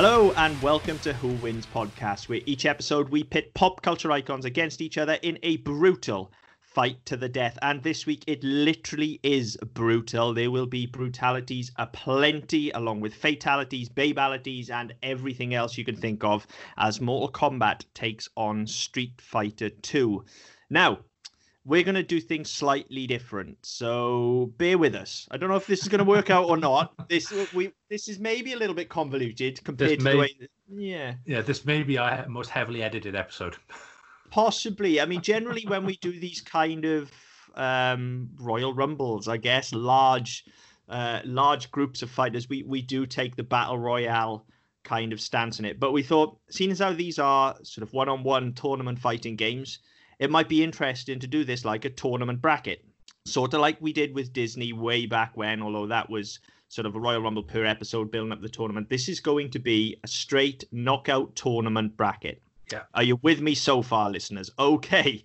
Hello and welcome to Who Wins podcast, where each episode we pit pop culture icons against each other in a brutal fight to the death. And this week it literally is brutal. There will be brutalities aplenty, along with fatalities, babalities, and everything else you can think of as Mortal Kombat takes on Street Fighter 2. Now, we're going to do things slightly different. So bear with us. I don't know if this is going to work out or not. This we this is maybe a little bit convoluted compared to the way. Yeah, Yeah, this may be our most heavily edited episode. possibly. I mean, generally when we do these kind of um, Royal Rumbles, I guess large uh, large groups of fighters, we we do take the battle royale kind of stance in it. But we thought, seeing as how these are sort of one-on-one tournament fighting games, it might be interesting to do this like a tournament bracket, sort of like we did with Disney way back when. Although that was sort of a Royal Rumble per episode building up the tournament. This is going to be a straight knockout tournament bracket. Yeah. Are you with me so far, listeners? Okay.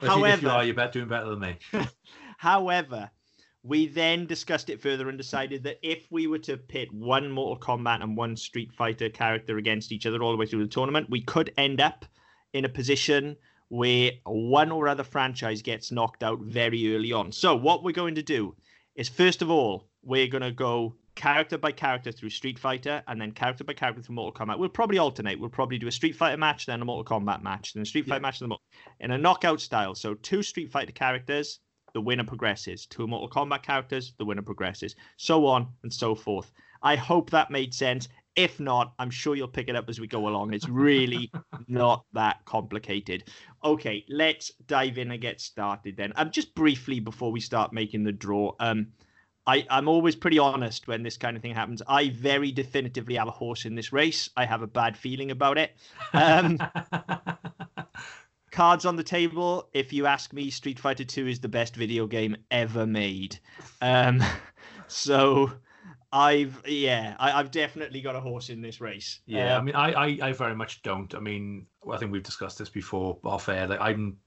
If you, if However, you are, you're bet- doing better than me. However, we then discussed it further and decided that if we were to pit one Mortal Kombat and one Street Fighter character against each other all the way through the tournament, we could end up in a position where one or other franchise gets knocked out very early on. So, what we're going to do is, first of all, we're going to go character by character through Street Fighter and then character by character through Mortal Kombat. We'll probably alternate. We'll probably do a Street Fighter match, then a Mortal Kombat match, then a Street Fighter match, then a Mortal in a knockout style. So, two Street Fighter characters, the winner progresses. Two Mortal Kombat characters, the winner progresses. So on and so forth. I hope that made sense. If not, I'm sure you'll pick it up as we go along. It's really not that complicated. Okay, let's dive in and get started then. Um, just briefly before we start making the draw, um, I, I'm always pretty honest when this kind of thing happens. I very definitively have a horse in this race. I have a bad feeling about it. Um, cards on the table. If you ask me, Street Fighter 2 is the best video game ever made. Um, so I've yeah, I, I've definitely got a horse in this race. yeah, I Um, mean, I, I, I very much don't. I mean, I think we've discussed this before off air. Like, I'm,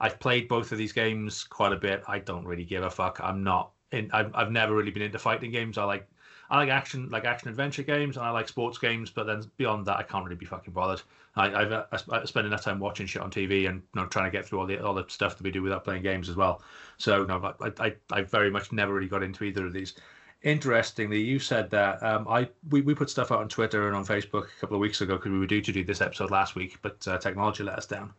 I've played both of these games quite a bit. I don't really give a fuck. I'm not in. I've, I've never really been into fighting games. I like, I like action, like action adventure games, and I like sports games. But then beyond that, I can't really be fucking bothered. I, I've uh, I, I spend enough time watching shit on TV and you know, trying to get through all the all the stuff that we do without playing games as well. So no, I, I, I very much never really got into either of these. Interestingly, you said that um, I we, we put stuff out on Twitter and on Facebook a couple of weeks ago because we were due to do this episode last week, but uh, technology let us down.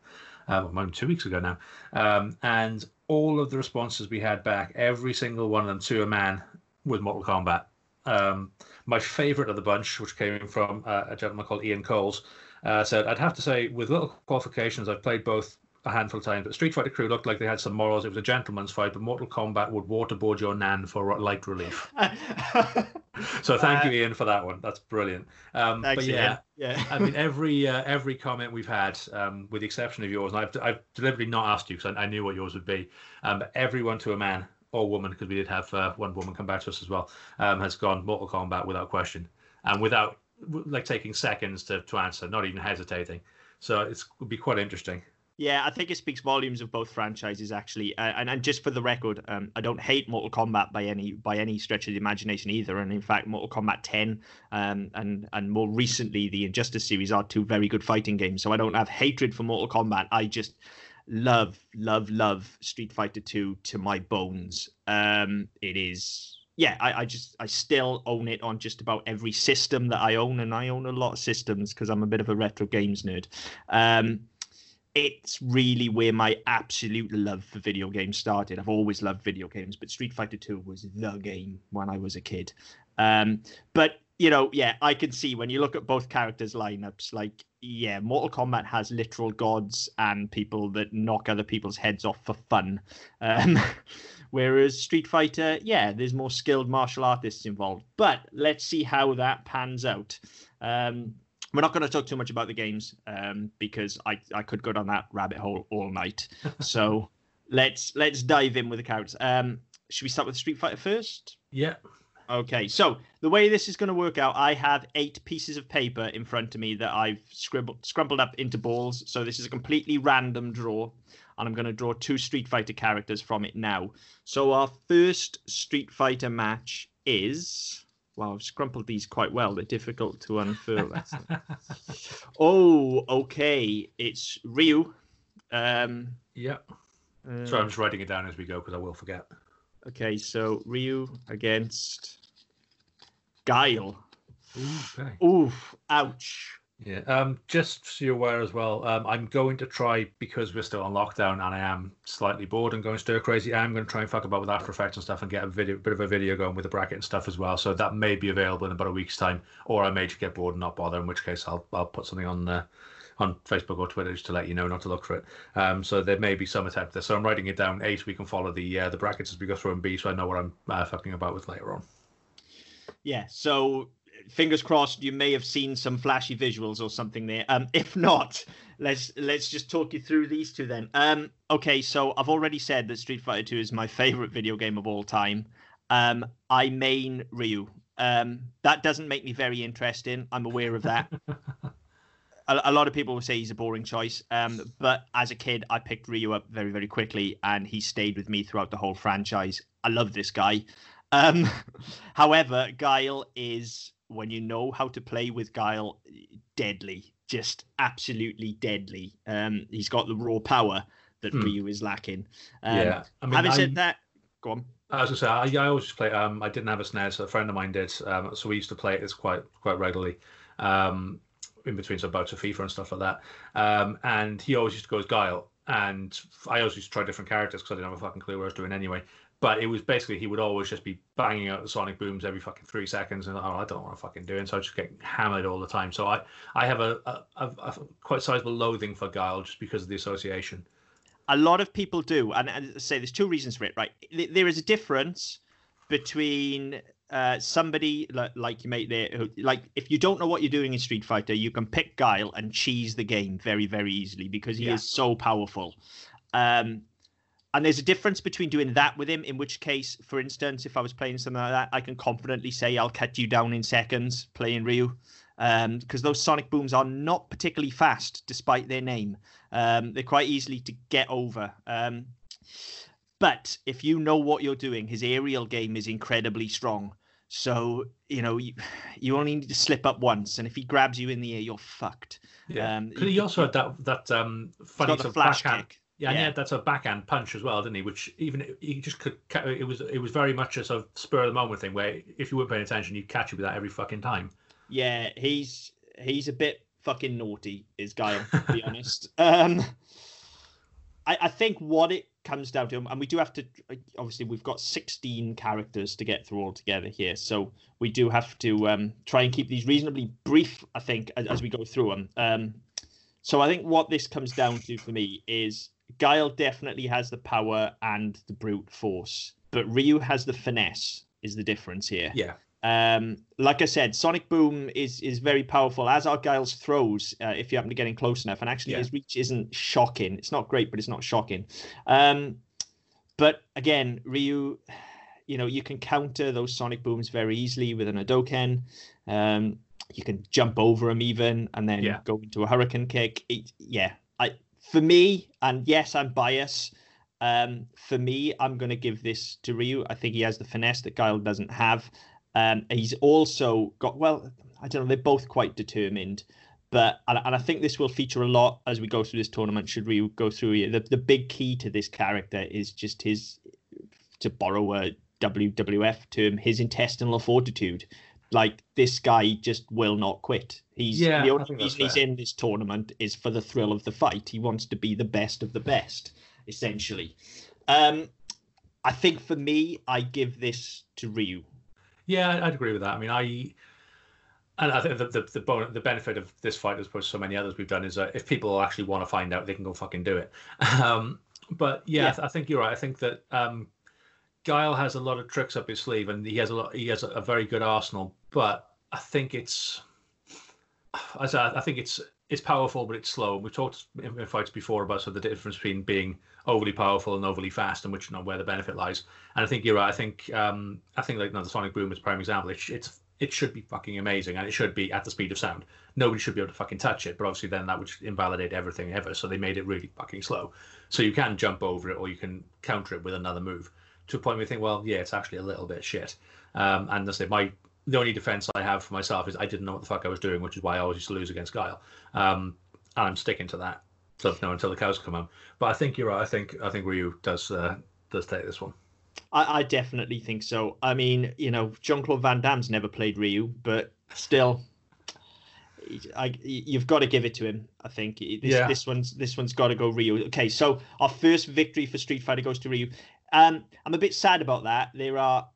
Um, two weeks ago now, um, and all of the responses we had back, every single one of them to a man, was Mortal Kombat. Um, my favorite of the bunch, which came from uh, a gentleman called Ian Coles, uh, said, "I'd have to say, with little qualifications, I've played both a handful of times, but Street Fighter Crew looked like they had some morals. It was a gentleman's fight, but Mortal Kombat would waterboard your nan for light relief." So thank you, Ian, for that one. That's brilliant. Um, Thanks, but yeah, Ian. Yeah. I mean, every uh, every comment we've had, um, with the exception of yours, and I've, I've deliberately not asked you because I, I knew what yours would be. Um, but everyone to a man or woman, because we did have uh, one woman come back to us as well, um, has gone Mortal Kombat without question and without like taking seconds to, to answer, not even hesitating. So it's would be quite interesting. Yeah, I think it speaks volumes of both franchises actually. Uh, and and just for the record, um, I don't hate Mortal Kombat by any by any stretch of the imagination either. And in fact, Mortal Kombat 10 um, and and more recently the Injustice series are two very good fighting games. So I don't have hatred for Mortal Kombat. I just love love love Street Fighter 2 to my bones. Um, it is yeah, I, I just I still own it on just about every system that I own, and I own a lot of systems because I'm a bit of a retro games nerd. Um, it's really where my absolute love for video games started. I've always loved video games, but Street Fighter 2 was the game when I was a kid. Um, but you know, yeah, I can see when you look at both characters' lineups, like, yeah, Mortal Kombat has literal gods and people that knock other people's heads off for fun. Um, whereas Street Fighter, yeah, there's more skilled martial artists involved. But let's see how that pans out. Um, we're not going to talk too much about the games um, because I, I could go down that rabbit hole all night. so let's let's dive in with the characters. Um, should we start with Street Fighter first? Yeah. Okay, so the way this is going to work out, I have eight pieces of paper in front of me that I've scribbled, scrumpled up into balls. So this is a completely random draw, and I'm going to draw two Street Fighter characters from it now. So our first Street Fighter match is Wow, I've scrumpled these quite well. They're difficult to unfurl. oh, okay. It's Ryu. Um, yeah. uh, Sorry, I'm just writing it down as we go because I will forget. Okay, so Ryu against Guile. Okay. Oof, ouch. Yeah. Um, just so you're aware as well, um, I'm going to try because we're still on lockdown and I am slightly bored and going stir crazy. I'm going to try and fuck about with After Effects and stuff and get a video, bit of a video going with the bracket and stuff as well. So that may be available in about a week's time, or I may just get bored and not bother. In which case, I'll I'll put something on uh, on Facebook or Twitter just to let you know not to look for it. Um, so there may be some attempt there. So I'm writing it down. So we can follow the uh, the brackets as we go through, and B, so I know what I'm uh, fucking about with later on. Yeah, so fingers crossed you may have seen some flashy visuals or something there. Um, if not, let's let's just talk you through these two then. Um, okay, so I've already said that Street Fighter 2 is my favorite video game of all time. Um, I main Ryu. Um, that doesn't make me very interesting. I'm aware of that. a, a lot of people will say he's a boring choice. Um, but as a kid, I picked Ryu up very, very quickly, and he stayed with me throughout the whole franchise. I love this guy. Um, however, Guile is when you know how to play with Guile, deadly, just absolutely deadly. Um, he's got the raw power that Hmm. Ryu is lacking. Um, yeah. I mean, having I'm- said that, go on. I was gonna say I, I always play. Um, I didn't have a SNES, so A friend of mine did. Um, so we used to play this quite quite regularly. Um, in between some bouts of FIFA and stuff like that. Um, and he always used to go as Guile, and I always used to try different characters because I didn't have a fucking clue what I was doing anyway. But it was basically he would always just be banging out the sonic booms every fucking three seconds, and oh, I don't want to fucking doing, so I just get hammered all the time. So I I have a, a, a, a quite sizable loathing for Guile just because of the association. a lot of people do, and, and say there's two reasons for it, right? There is a difference between uh, somebody like, like you mate there, who, like if you don't know what you're doing in Street Fighter, you can pick Guile and cheese the game very, very easily because he Yeah. is so powerful. Um, and there's a difference between doing that with him, in which case, for instance, if I was playing something like that, I can confidently say I'll cut you down in seconds playing Ryu. Because those sonic booms are not particularly fast, despite their name. Um, they're quite easily to get over. Um, but if you know what you're doing, his aerial game is incredibly strong. So you know you, you only need to slip up once, and if he grabs you in the air, you're fucked. Yeah, Um, he also had that that um funny sort of flash backhand. kick. Yeah, and Yeah. had that sort of backhand punch as well, didn't he? Which even he just could. It was it was very much a sort of spur of the moment thing where if you weren't paying attention, you'd catch you with that every fucking time. Yeah, he's he's a bit fucking naughty, is Guile, to be honest. Um, I, I think what it comes down to, and we do have to, obviously, we've got 16 characters to get through all together here. So we do have to um, try and keep these reasonably brief, I think, as, as we go through them. Um, so I think what this comes down to for me is Guile definitely has the power and the brute force, but Ryu has the finesse, is the difference here. Yeah, Um, like I said, Sonic Boom is is very powerful, as are Guile's throws. Uh, if you happen to get in close enough, and actually Yeah. his reach isn't shocking. It's not great, but it's not shocking. Um, but again, Ryu, you know, you can counter those Sonic Booms very easily with an Hadouken. Um, you can jump over him even, and then Yeah. go into a Hurricane kick. It, yeah, for me, and yes, I'm biased. Um, for me, I'm going to give this to Ryu. I think he has the finesse that Guile doesn't have. Um, he's also got well, I don't know. They're both quite determined, but and, I think this will feature a lot as we go through this tournament. Should Ryu go through the the big key to this character is just his, to borrow a WWF term, his intestinal fortitude. Like this guy just will not quit. He's Yeah, the only reason he's fair. in this tournament is for the thrill of the fight. He wants to be the best of the best, essentially. Um, I think for me, I give this to Ryu. yeah, I'd agree with that. I mean, I. And I think the the the, bon- the benefit of this fight, as opposed to so many others we've done, is that if people actually want to find out, they can go fucking do it. Um, but yeah, I th- I think you're right. I think that um, Guile has a lot of tricks up his sleeve, and he has a lot. He has a, very good arsenal. But I think it's, I I think it's it's powerful, but it's slow. We've talked in, fights before about sort of the difference between being overly powerful and overly fast, and which you know where the benefit lies. And I think you're right. I think um, I think like no, the Sonic Boom is a prime example. It, it's it should be fucking amazing, and it should be at the speed of sound. Nobody should be able to fucking touch it, but obviously then that would invalidate everything ever. So they made it really fucking slow. So you can jump over it, or you can counter it with another move. To a point where you think, well, yeah, it's actually a little bit shit. Um, and I say, my the only defense I have for myself is I didn't know what the fuck I was doing, which is why I always used to lose against Guile. Um, and I'm sticking to that. So know, until the cows come home. But I think you're right. I think I think Ryu does uh, does take this one. I, I definitely think so. I mean, you know, Jean Claude Van Damme's never played Ryu, but still, I, you've got to give it to him. I think this, yeah. this one's this one's got to go Ryu. Okay, so our first victory for Street Fighter goes to Ryu. Um, I'm a bit sad about that. There are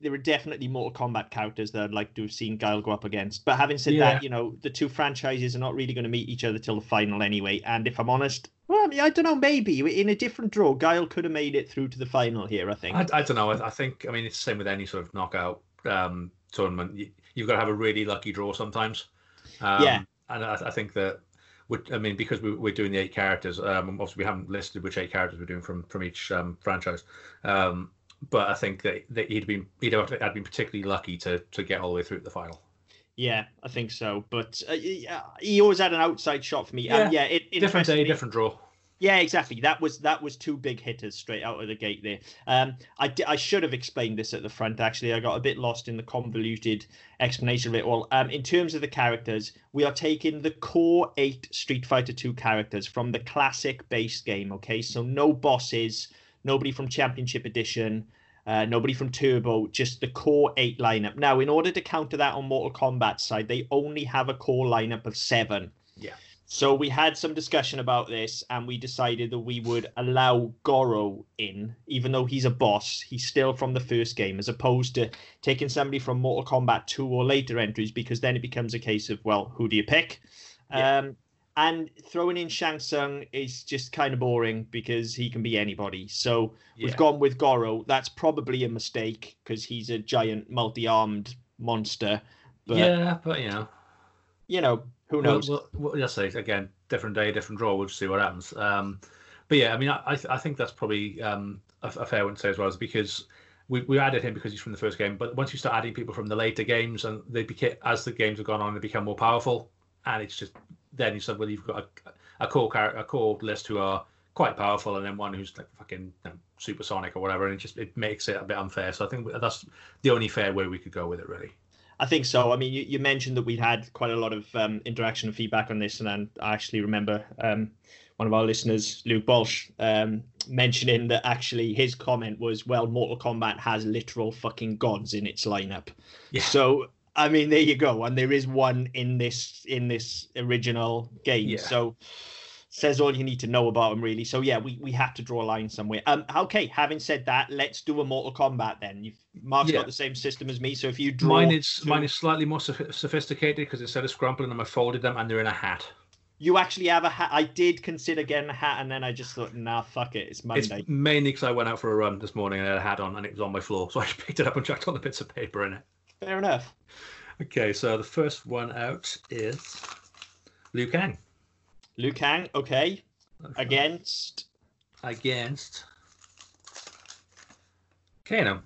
there are definitely Mortal Kombat characters that I'd like to have seen Guile go up against. But having said yeah. that, you know, the two franchises are not really going to meet each other till the final anyway. And if I'm honest, well, I, mean, I don't know, maybe in a different draw, Guile could have made it through to the final here, I think. I, I don't know. I, I, think, I mean, it's the same with any sort of knockout um, tournament. You, have got to have a really lucky draw sometimes. Um, yeah. And I, I think that I mean, because we, are doing the eight characters, um, obviously we haven't listed which eight characters we're doing from from each um, franchise. Um, but I think that, that he'd been he'd have had been particularly lucky to to get all the way through to the final. Yeah, I think so. But uh, he always had an outside shot for me. Yeah, um, yeah. It, different day, different draw. Yeah, exactly. That was that was two big hitters straight out of the gate there. Um, I, I should have explained this at the front. Actually, I got a bit lost in the convoluted explanation of it all. Um, in terms of the characters, we are taking the core eight Street Fighter Two characters from the classic base game. Okay, so no bosses, nobody from Championship Edition. Uh, nobody from Turbo, just the core eight lineup. Now, in order to counter that on Mortal Kombat side, they only have a core lineup of seven. Yeah. So we had some discussion about this, and we decided that we would allow Goro in, even though he's a boss. He's still from the first game, as opposed to taking somebody from Mortal Kombat 2 or later entries, because then it becomes a case of, well, who do you pick? Yeah. Um, and throwing in Shang Tsung is just kind of boring because he can be anybody. So yeah. we've gone with Goro. That's probably a mistake because he's a giant multi-armed monster. But, yeah, but you know, you know, who knows? We'll, we'll, we'll say again, different day, different draw. We'll see what happens. Um, but yeah, I mean, I I think that's probably um, a, a, fair one to say as well, is because we, we added him because he's from the first game. But once you start adding people from the later games, and they became as the games have gone on, they become more powerful, and it's just then you said, well, you've got a, a core car- a core list who are quite powerful, and then one who's like fucking you know, supersonic or whatever, and it just it makes it a bit unfair. So I think that's the only fair way we could go with it, really. I think so. I mean, you, you mentioned that we'd had quite a lot of um, interaction and feedback on this, and then I actually remember um, one of our listeners, Luke Bolsh, um, mentioning that actually his comment was, "Well, Mortal Kombat has literal fucking gods in its lineup." Yeah. So I mean, there you go, and there is one in this in this original game. Yeah. So says all you need to know about him really. So yeah we, we had to draw a line somewhere. Um okay having said that let's do a mortal kombat then. You've mark's yeah. got the same system as me so if you draw mine is mine is slightly more sophisticated because instead of scrumpling them i folded them and they're in a hat. You actually have a hat. I did consider getting a hat and then i just thought nah fuck it it's monday. it's mainly because i went out for a run this morning and i had a hat on and it was on my floor so i picked it up and chucked all the bits of paper in it. Fair enough. Okay so the first one out is liu kang Liu Kang, okay. Against. Against. Kano.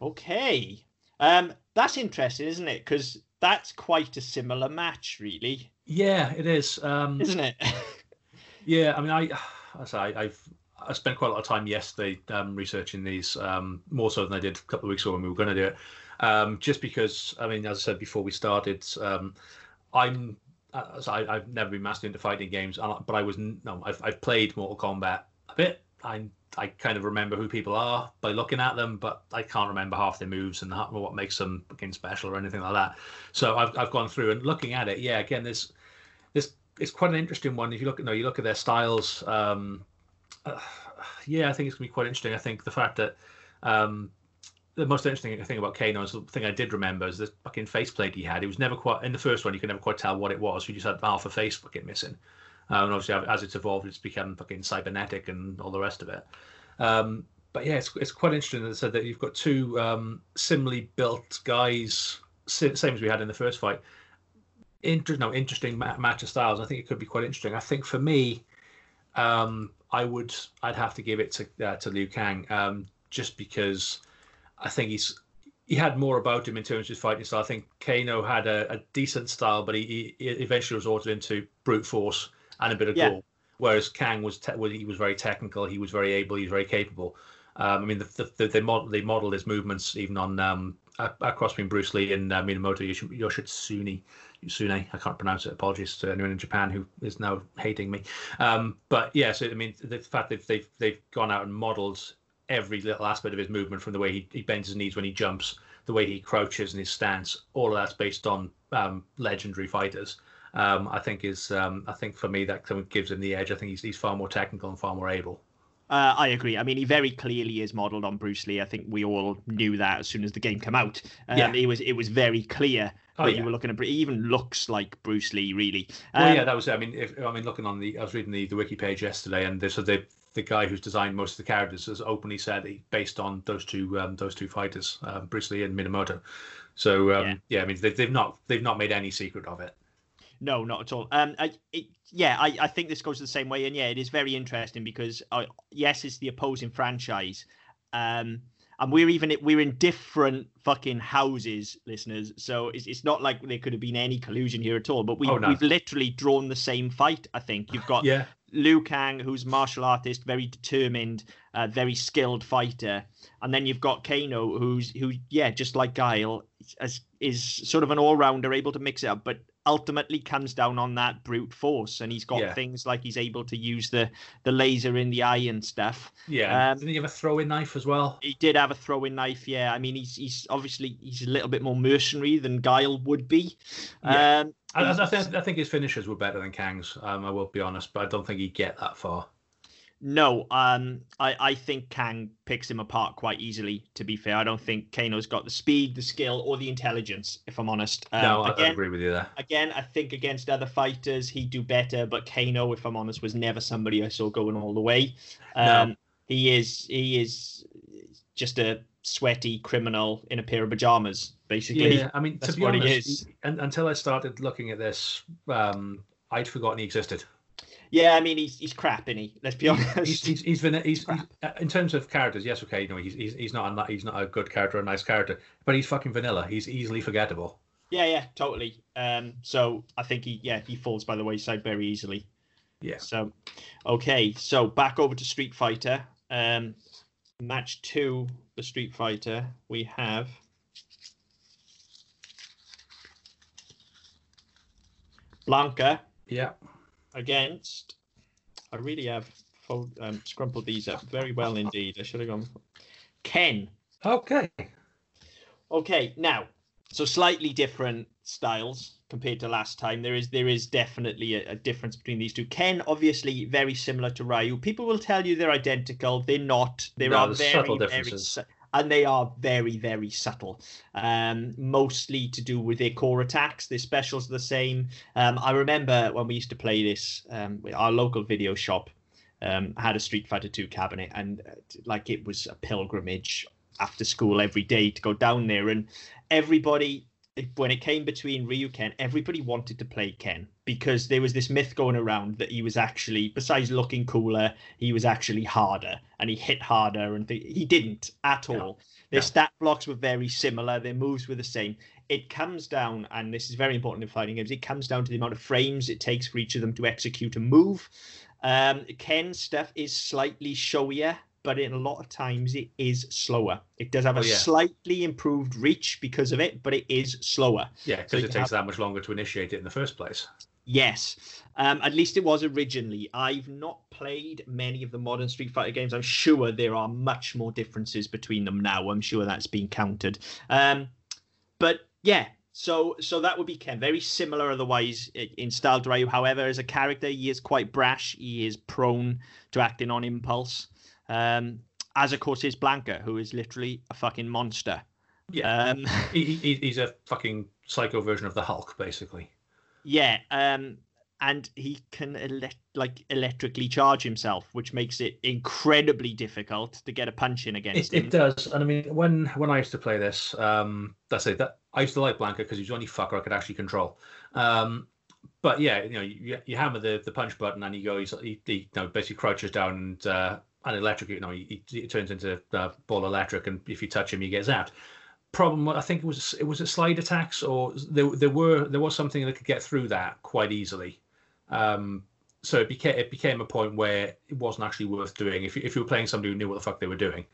Okay. Um, that's interesting, isn't it? Because that's quite a similar match, really. Yeah, it is. Um, isn't it? yeah, I mean, I, I say I've I spent quite a lot of time yesterday um, researching these, um, more so than I did a couple of weeks ago when we were going to do it. Um, just because, I mean, as I said before we started, um, I'm uh, so I, have never been mastered into fighting games, but I was no, I've, I've played Mortal Kombat a bit. I I kind of remember who people are by looking at them, but I can't remember half their moves and what makes them again special or anything like that. So I've I've gone through and looking at it. Yeah, again, this this it's quite an interesting one. If you look at no, you look at their styles. Um, uh, yeah, I think it's gonna be quite interesting. I think the fact that um, the most interesting thing about Kano is the thing I did remember is the fucking faceplate he had. It was never quite in the first one. You could never quite tell what it was. You just had half a face fucking missing. Um, and obviously, as it's evolved, it's become fucking cybernetic and all the rest of it. Um, but yeah, it's, it's quite interesting that said that you've got two um, similarly built guys, same as we had in the first fight. Inter- no, interesting match of styles. I think it could be quite interesting. I think for me, um, I would I'd have to give it to uh, to Liu Kang um, just because I think he's he had more about him in terms of his fighting style. I think Kano had a, a decent style, but he, he, eventually resorted into brute force and a bit of yeah. goal. Whereas Kang was te- he was very technical, he was very able, he was very capable. Um, I mean, the, the, they, model, they modeled his movements even on um, a, a between Bruce Lee and uh, Minamoto Yoshitsune. Sune, I can't pronounce it. Apologies to anyone in Japan who is now hating me. Um, but yeah, so I mean, the fact that they've they've gone out and modelled every little aspect of his movement, from the way he, he bends his knees when he jumps, the way he crouches and his stance, all of that's based on um, legendary fighters. Um, I think is um, I think for me that gives him the edge. I think he's he's far more technical and far more able. Uh, I agree. I mean, he very clearly is modelled on Bruce Lee. I think we all knew that as soon as the game came out. Um, yeah. It was it was very clear oh, yeah. you were looking at. He even looks like Bruce Lee, really. Um, well, yeah, um, that was. I mean, if, I mean, looking on the, I was reading the, the wiki page yesterday, and they, so the the guy who's designed most of the characters has openly said he based on those two um, those two fighters, um, Bruce Lee and Minamoto. So um, yeah. yeah, I mean, they, they've not they've not made any secret of it. No, not at all. Um, I, it, yeah, I, I think this goes the same way, and yeah, it is very interesting because uh, yes, it's the opposing franchise, um, and we're even we're in different fucking houses, listeners. So it's, it's not like there could have been any collusion here at all. But we, oh, no. we've literally drawn the same fight. I think you've got yeah. Liu Kang, who's martial artist, very determined, uh, very skilled fighter, and then you've got Kano, who's who, yeah, just like Guile, is, is sort of an all rounder, able to mix it up, but ultimately comes down on that brute force and he's got yeah. things like he's able to use the the laser in the eye and stuff. Yeah um, didn't he have a throwing knife as well? he did have a throwing knife yeah. I mean he's he's obviously he's a little bit more mercenary than guile would be. Yeah. um I, I, think, I think his finishes were better than kang's um, i will be honest but i don't think he'd get that far no, um, I, I think Kang picks him apart quite easily. To be fair, I don't think Kano's got the speed, the skill, or the intelligence. If I'm honest, um, no, I, again, I agree with you there. Again, I think against other fighters he'd do better, but Kano, if I'm honest, was never somebody I saw going all the way. Um, no. he is he is just a sweaty criminal in a pair of pajamas, basically. Yeah, I mean, to be honest, he, until I started looking at this, um, I'd forgotten he existed. Yeah, I mean he's he's crap, isn't he? Let's be honest. He's he's, he's, he's, he's uh, in terms of characters, yes, okay, you know, he's he's, he's not a he's not a good character, a nice character, but he's fucking vanilla. He's easily forgettable. Yeah, yeah, totally. Um, so I think he yeah he falls by the wayside very easily. Yeah. So, okay, so back over to Street Fighter. Um, match two, the Street Fighter. We have Blanka. Yeah against. I really have fold, um, scrumpled these up very well indeed. I should have gone. Ken. Okay. Okay. Now, so slightly different styles compared to last time. There is there is definitely a, a, difference between these two. Ken, obviously, very similar to Ryu. People will tell you they're identical. They're not. There no, are very, subtle differences. Very, and they are very very subtle um, mostly to do with their core attacks. Their specials are the same. Um, i remember when we used to play this um, our local video shop um, had a street fighter 2 cabinet and uh, like it was a pilgrimage after school every day to go down there. And everybody when it came between Ryu Ken, everybody wanted to play Ken because there was this myth going around that he was actually, besides looking cooler, he was actually harder and he hit harder, and th- he didn't at all. Their stat blocks were very similar, their moves were the same. It comes down, and this is very important in fighting games. It comes down to the amount of frames it takes for each of them to execute a move. Um, Ken's stuff is slightly showier but in a lot of times it is slower. It does have oh, a yeah. slightly improved reach because of it, but it is slower. Yeah, because so it takes have... that much longer to initiate it in the first place. Yes, um, at least it was originally. I've not played many of the modern Street Fighter games. I'm sure there are much more differences between them now. I'm sure that's been counted. Um, but yeah, so so that would be Ken. Very similar, otherwise in style to Ryu. However, as a character, he is quite brash. He is prone to acting on impulse. Um, as of course is Blanka, who is literally a fucking monster. Yeah, um, he, he, he's a fucking psycho version of the Hulk, basically. Yeah, um, and he can like electrically charge himself, which makes it incredibly difficult to get a punch in against it, him. It does, and I mean, when when I used to play this, um, that's it. That I used to like Blanka because he's the only fucker I could actually control. Um, but yeah, you know, you, you hammer the, the punch button and he goes, he, he you know, basically crouches down and uh, and electric, you know, he, he turns into uh, ball electric, and if you touch him, he gets out. Problem, I think it was it was a slide attacks, or there there were there was something that could get through that quite easily. Um, so it became it became a point where it wasn't actually worth doing. If you, if you were playing somebody who knew what the fuck they were doing,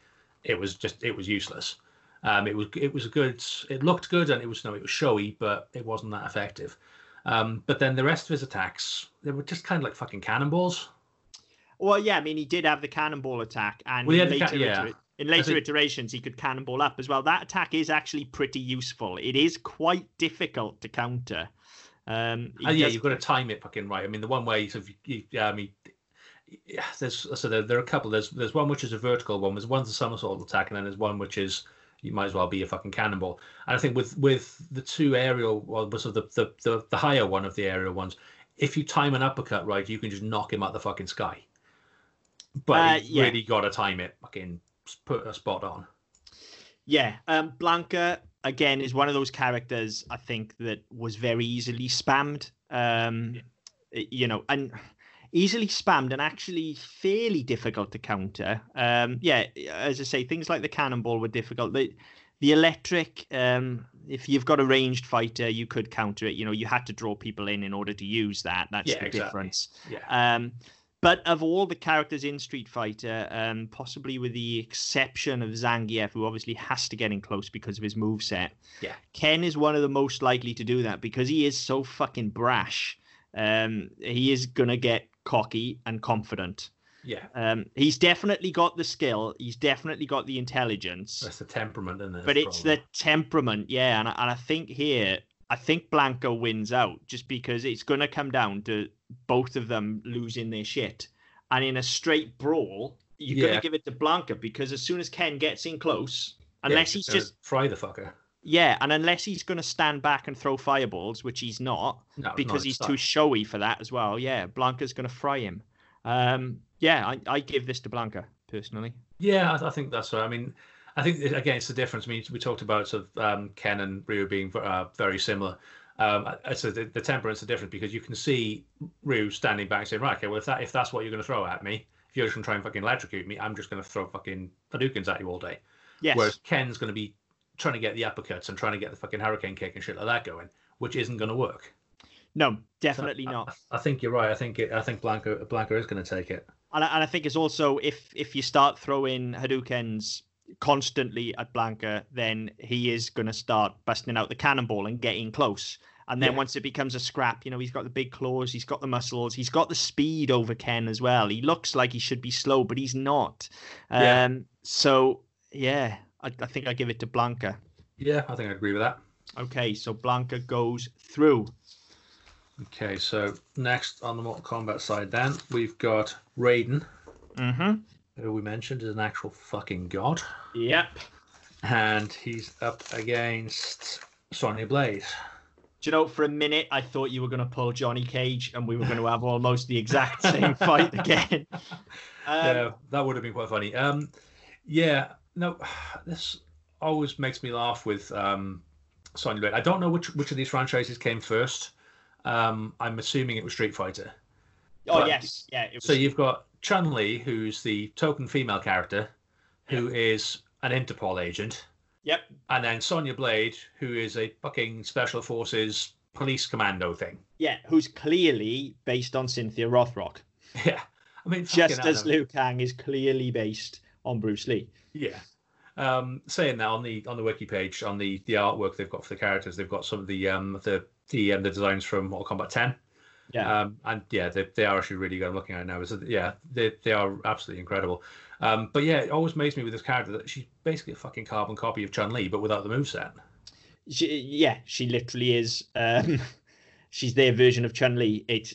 it was just it was useless. Um, it was it was a good. It looked good and it was no, it was showy, but it wasn't that effective. Um, but then the rest of his attacks, they were just kind of like fucking cannonballs. Well, yeah, I mean, he did have the cannonball attack, and Well, in later, ca- yeah. in later think- iterations, he could cannonball up as well. That attack is actually pretty useful. It is quite difficult to counter. Um, he yeah, does- you've got to time it fucking right. I mean, the one way, so if you, I mean, yeah, there's so there, there are a couple. There's there's one which is a vertical one. There's one's a somersault attack, and then there's one which is you might as well be a fucking cannonball. And I think with with the two aerial, well, so the the the, the higher one of the aerial ones, if you time an uppercut right, you can just knock him out the fucking sky. But Uh, yeah. really got to time it, fucking put a spot on. Yeah, um, Blanka again is one of those characters I think that was very easily spammed. Um, y- You know, and easily spammed and actually fairly difficult to counter. Um, yeah, as I say, things like the cannonball were difficult. The the electric, um, if you've got a ranged fighter, you could counter it. You know, you had to draw people in in order to use that. That's Yeah, the exactly. difference. Yeah. Um, but of all the characters in Street Fighter, um, possibly with the exception of Zangief, who obviously has to get in close because of his moveset, Yeah. Ken is one of the most likely to do that because he is so fucking brash. Um, he is gonna get cocky and confident. yeah. Um, he's definitely got the skill. He's definitely got the intelligence That's the temperament, isn't it? but it's problem. the temperament, yeah. And I, and I think here, I think Blanco wins out just because it's going to come down to both of them losing their shit. And in a straight brawl, you're going to give it to Blanka because as soon as Ken gets in close, Yeah, unless he's just fry the fucker. yeah, and unless he's going to stand back and throw fireballs, which he's not No, because his he's too showy for that as well. Yeah, Blanka's going to fry him. Um, yeah, I, I give this to Blanka personally. Yeah, I, I think that's right. I mean, I think again, it's the difference. I mean, we talked about sort of um, Ken and Ryu being uh, very similar. Um, I- I the, the temperaments's are different because you can see Ryu standing back saying, "Right, okay, well, if that if that's what you're going to throw at me, if you're just going to try and fucking electrocute me, I'm just going to throw fucking Hadoukens at you all day." Yes. Whereas Ken's going to be trying to get the uppercuts and trying to get the fucking hurricane kick and shit like that going, which isn't going to work. no, So definitely I- not. I, think you're right. I think it, I think Blanka Blanka is going to take it. And I, and I think it's also if if you start throwing Hadoukens constantly at Blanka, then he is going to start busting out the cannonball and getting close. And then Yeah. once it becomes a scrap, you know, he's got the big claws, he's got the muscles, he's got the speed over Ken as well. He looks like he should be slow, but he's not. Yeah. Um, so yeah, I, I think I give it to Blanka. Yeah, I think I agree with that. Okay, so Blanka goes through. Okay, so next on the Mortal Kombat side, then we've got Raiden, Mm-hmm. Who we mentioned is an actual fucking god, Yep. and he's up against Sonya Blade. Do you know, for a minute, I thought you were going to pull Johnny Cage and we were going to have almost the exact same fight again. Um, yeah, that would have been quite funny. Um, yeah, no, this always makes me laugh with um, Sonya Blade. I don't know which which of these franchises came first. Um, I'm assuming it was Street Fighter. oh, but- yes. Yeah. So you've got Chun Li, who's the token female character, who is an Interpol agent. Yep. and then Sonya Blade, who is a fucking special forces police commando thing. Yeah. Who's clearly based on Cynthia Rothrock. Yeah, I mean, Just as Liu Kang is clearly based on Bruce Lee. Yeah. Um, saying that on the on the wiki page, on the the artwork they've got for the characters, they've got some of the um the the um, the designs from Mortal Kombat 10. Yeah. Um, and yeah, they, they are actually really good. I'm looking at it now. So yeah, they they are absolutely incredible. Um, but yeah, it always amazed me with this character that she's basically a fucking carbon copy of Chun Li, but without the moveset. She, yeah, she literally is. Um, she's their version of Chun Li. It.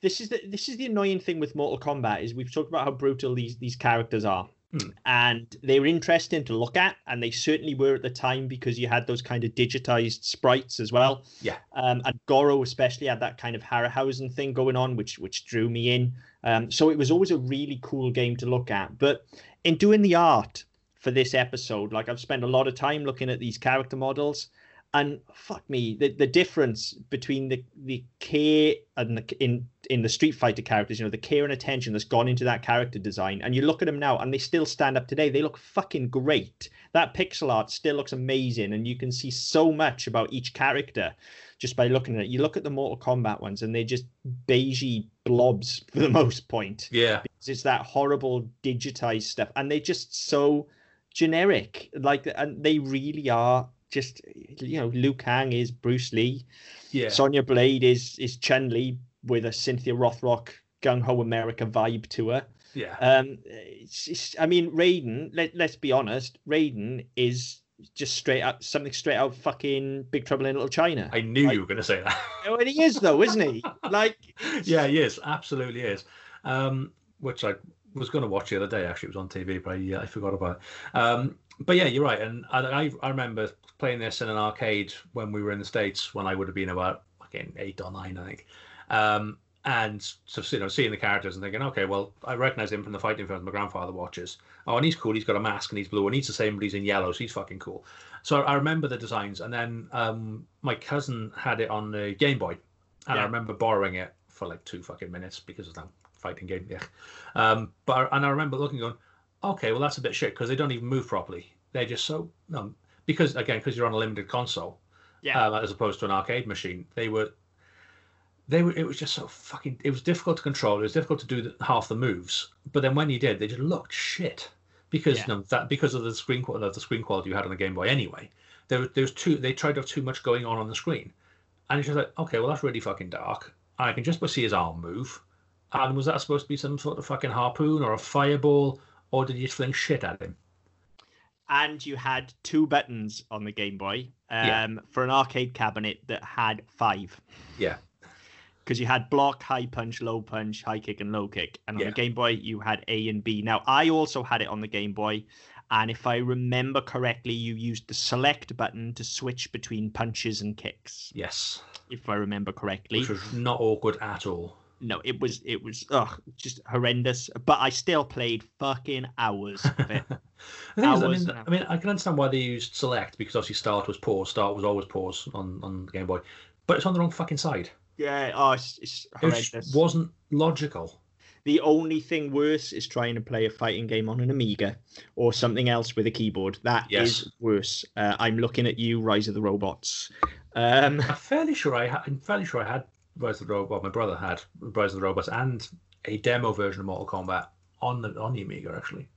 This is the this is the annoying thing with Mortal Kombat is we've talked about how brutal these these characters are, Hmm. and they were interesting to look at, and they certainly were at the time because you had those kind of digitized sprites as well. Yeah. Um, and Goro especially had that kind of Harryhausen thing going on, which which drew me in. Um, so it was always a really cool game to look at. But in doing the art for this episode, like I've spent a lot of time looking at these character models, and fuck me, the, the difference between the the care and the in in the Street Fighter characters, you know, the care and attention that's gone into that character design, and you look at them now, and they still stand up today. They look fucking great. That pixel art still looks amazing, and you can see so much about each character just by looking at it. You look at the Mortal Kombat ones, and they're just beigey blobs for the most point Yeah, because it's that horrible digitized stuff and they're just so generic. Like, and they really are just, you know, Liu Kang is Bruce Lee. Yeah. Sonya Blade is is Chun Li with a Cynthia Rothrock gung ho America vibe to her. yeah. Um, it's, it's, I mean, Raiden. Let Let's be honest. Raiden is just straight up something straight out fucking Big Trouble in Little China. I knew like- you were going to say that. Oh, and he is though, isn't he? Like, yeah, he is. Absolutely is. Um, which I was going to watch the other day. Actually, it was on TV, but I, uh, I forgot about it. Um, but yeah, you're right. And I, I, I remember playing this in an arcade when we were in the States when I would have been about fucking eight or nine, I think. Um, and so, you know, seeing the characters and thinking, okay, well, I recognize him from the fighting films my grandfather watches. Oh, and he's cool. He's got a mask and he's blue and he's the same, but he's in yellow, so he's fucking cool. So I remember the designs. And then um, my cousin had it on the Game Boy, and Yeah. I remember borrowing it for like two fucking minutes because it's that fighting game. Yeah. Um, but and I remember looking, going, okay, well that's a bit shit because they don't even move properly. They're just so no because again because you're on a limited console, Yeah. um, as opposed to an arcade machine. They were. They were. It was just so fucking. It was difficult to control. It was difficult to do the, half the moves. But then when you did, they just looked shit because Yeah. that because of the screen qual- of the screen quality you had on the Game Boy anyway. There, was- there was too. They tried to have too much going on on the screen, and it's just like, okay, well that's really fucking dark. I can just see his arm move. And was that supposed to be some sort of fucking harpoon or a fireball, or did you just fling shit at him? and you had two buttons on the Game Boy um, Yeah. for an arcade cabinet that had five. Yeah. Because you had block, high punch, low punch, high kick, and low kick. And on Yeah. the Game Boy, you had A and B. Now, I also had it on the Game Boy. And if I remember correctly, you used the select button to switch between punches and kicks. Yes, If I remember correctly. which was not awkward at all. No, it was it was ugh, just horrendous. But I still played fucking hours of it. Thing is, I mean, I mean, I can understand why they used select because obviously start was pause. Start was always pause on on the Game Boy, but it's on the wrong fucking side. Yeah, oh, it's, it's It horrendous. just wasn't logical. The only thing worse is trying to play a fighting game on an Amiga or something else with a keyboard. That is Yes. worse. Uh, I'm looking at you, Rise of the Robots. Um, I'm fairly sure I had. I'm fairly sure I had Rise of the Robot. My brother had Rise of the Robots and a demo version of Mortal Kombat on the on the Amiga actually.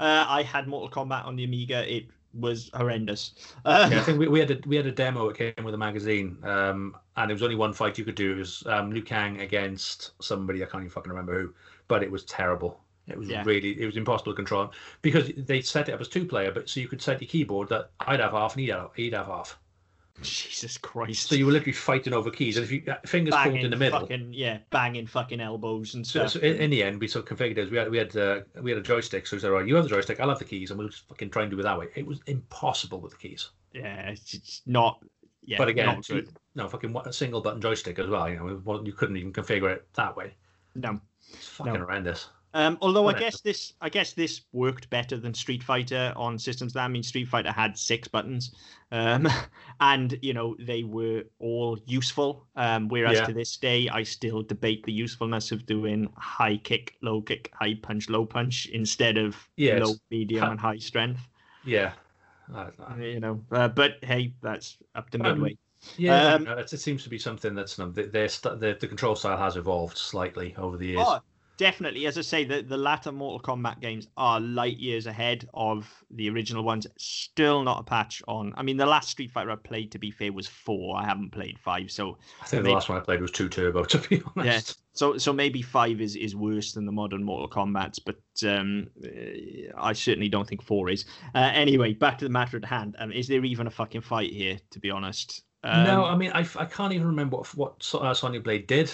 uh, I had Mortal Kombat on the Amiga. It was horrendous. Uh, Yeah, I think we, we had a we had a demo. It came with a magazine, um, and there was only one fight you could do. It was um, Liu Kang against somebody I can't even fucking remember who, but it was terrible. It was Yeah. really it was impossible to control because they set it up as two player, but so you could set your keyboard that I'd have half and he'd have, he'd have half. Jesus Christ. So you were literally fighting over keys, and if you uh, fingers banging pulled in the middle. fucking yeah, banging fucking elbows and So, stuff. so in, in the end, we sort of configured it. We had we had uh, we had a joystick. So we said, "Right, you have the joystick, I'll have the keys, and we'll just fucking try and do it that way." It was impossible with the keys. yeah, it's, it's not. Yeah, but again, not good. no fucking a single button joystick as well. You know, you couldn't even configure it that way. No. It's fucking No. horrendous. Um, although I guess this, I guess this worked better than Street Fighter on systems. That I mean, Street Fighter had six buttons, um, and you know they were all useful. Um, whereas Yeah. to this day, I still debate the usefulness of doing high kick, low kick, high punch, low punch instead of Yeah, low, medium, and high strength. Yeah. Uh, uh, You know, uh, but hey, that's up to Um, midway. yeah, Um, it, it seems to be something that's you know, their, their, their the control style has evolved slightly over the years. Oh, definitely. As I say, the, the latter Mortal Kombat games are light years ahead of the original ones. Still not a patch on. I mean, the last Street Fighter I played, to be fair, was four. I haven't played five, so I think maybe- the last one I played was two turbo. To be honest, yeah. So so maybe five is, is worse than the modern Mortal Kombat's, but um, I certainly don't think four is. Uh, anyway, back to the matter at hand. Um, is there even a fucking fight here? To be honest, um, no, I mean I, I can't even remember what what uh, Sonya Blade did.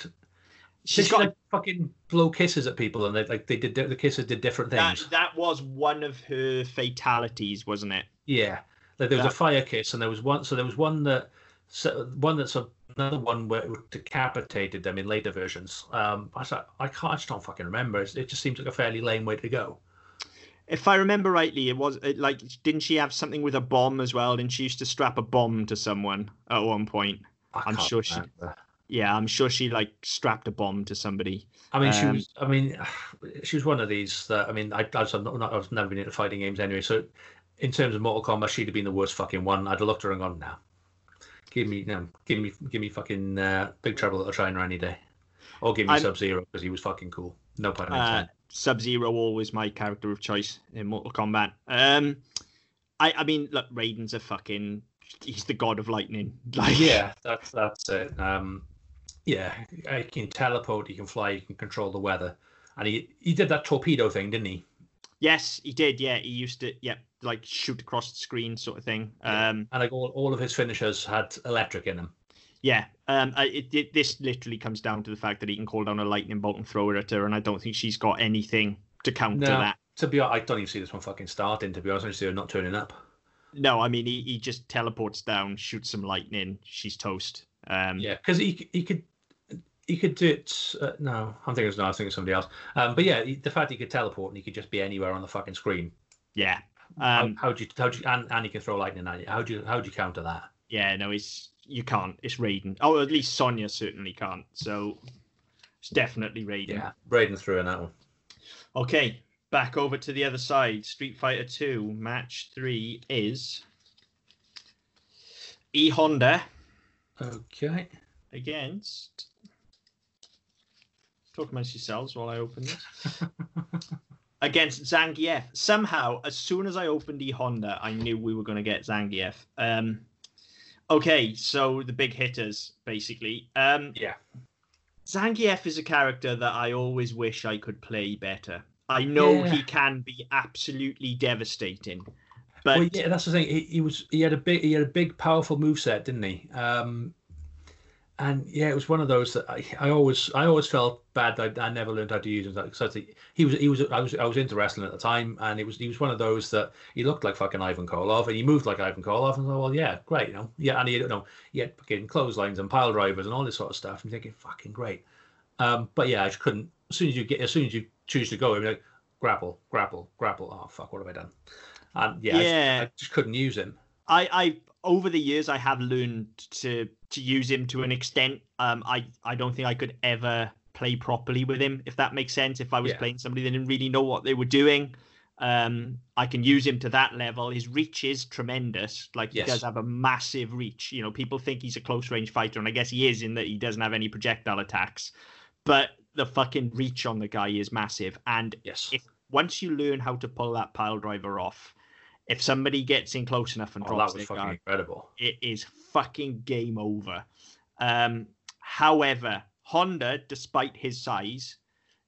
She's she got like fucking blow kisses at people and they like they did the kisses did different things? That was one of her fatalities, wasn't it? Yeah, like there was That- a fire kiss, and there was one. So there was one that, so one that's a, another one where it decapitated them in later versions. Um, I said I can't, I just don't fucking remember. It's, it just seems like a fairly lame way to go. If I remember rightly, it was it, like didn't she have something with a bomb as well? Didn't she used to strap a bomb to someone at one point? I I'm can't sure she- remember. Yeah, I'm sure she like strapped a bomb to somebody. I mean, she um, was. I mean, she was one of these that. I mean, I, I was not, not, I've never been into fighting games anyway. So, in terms of Mortal Kombat, she'd have been the worst fucking one. I'd have looked at her and gone, "No, give me, no, give me, give me fucking uh, Big Trouble Little China any day, or give me Sub Zero because he was fucking cool." No pun Uh, intended. Sub Zero always my character of choice in Mortal Kombat. Um, I I mean, look, Raiden's a fucking he's the god of lightning. Like yeah, that's that's it. Um, yeah, he can teleport, he can fly, he can control the weather, and he he did that torpedo thing, didn't he? Yes, he did. Yeah, he used to. Yeah, like shoot across the screen, sort of thing. Um, and like all, all of his finishers had electric in them. Yeah, um, it, it, this literally comes down to the fact that he can call down a lightning bolt and throw it at her, and I don't think she's got anything to counter no, that. To be honest, I don't even see this one fucking starting. To be honest, I just see her not turning up. No, I mean he, he just teleports down, shoots some lightning, she's toast. Um, yeah, because he he could he could do it. Uh, no, I'm thinking it's no, I was thinking somebody else. Um, but yeah, the fact he could teleport and he could just be anywhere on the fucking screen. Yeah. Um, how, do you how do you and, and he can throw lightning at you? How do you how do you counter that? Yeah, no, it's you can't. It's Raiden. Oh, at least Sonya certainly can't. So it's definitely Raiden. Yeah, Raiden threw in that one. Okay, back over to the other side. Street Fighter Two match three is E Honda. Okay. Against. Talk amongst yourselves while I open this. against Zangief. Somehow, as soon as I opened E Honda, I knew we were going to get Zangief. Um, okay, so the big hitters, basically. Um, yeah. Zangief is a character that I always wish I could play better. I know Yeah. he can be absolutely devastating, but well, yeah, that's the thing. He, he was he had a big he had a big powerful move set, didn't he? Um, and yeah, it was one of those that I, I always I always felt bad that I, I never learned how to use him. Because I think he was he was I was I was into wrestling at the time, and it was he was one of those that he looked like fucking Ivan Koloff, and he moved like Ivan Koloff, and I thought, well, yeah, great, you know, yeah, and he you know he had fucking clotheslines and pile drivers and all this sort of stuff. And you're thinking, fucking great. Um, but yeah, I just couldn't. As soon as you get, as soon as you choose to go, I'm like grapple, grapple, grapple. Oh fuck, what have I done? And yeah, I just- Yeah. I just couldn't use him. I, I over the years I have learned to to use him to an extent. Um, I I don't think I could ever play properly with him if that makes sense. If I was Yeah. playing somebody that didn't really know what they were doing, um, I can use him to that level. His reach is tremendous. Like he does have a massive reach. You know, people think he's a close range fighter, and I guess he is in that he doesn't have any projectile attacks, but the fucking reach on the guy is massive. And Yes. if once you learn how to pull that pile driver off, if somebody gets in close enough and Oh, that drops was their fucking guard, incredible. it is fucking game over. Um, however, Honda, despite his size,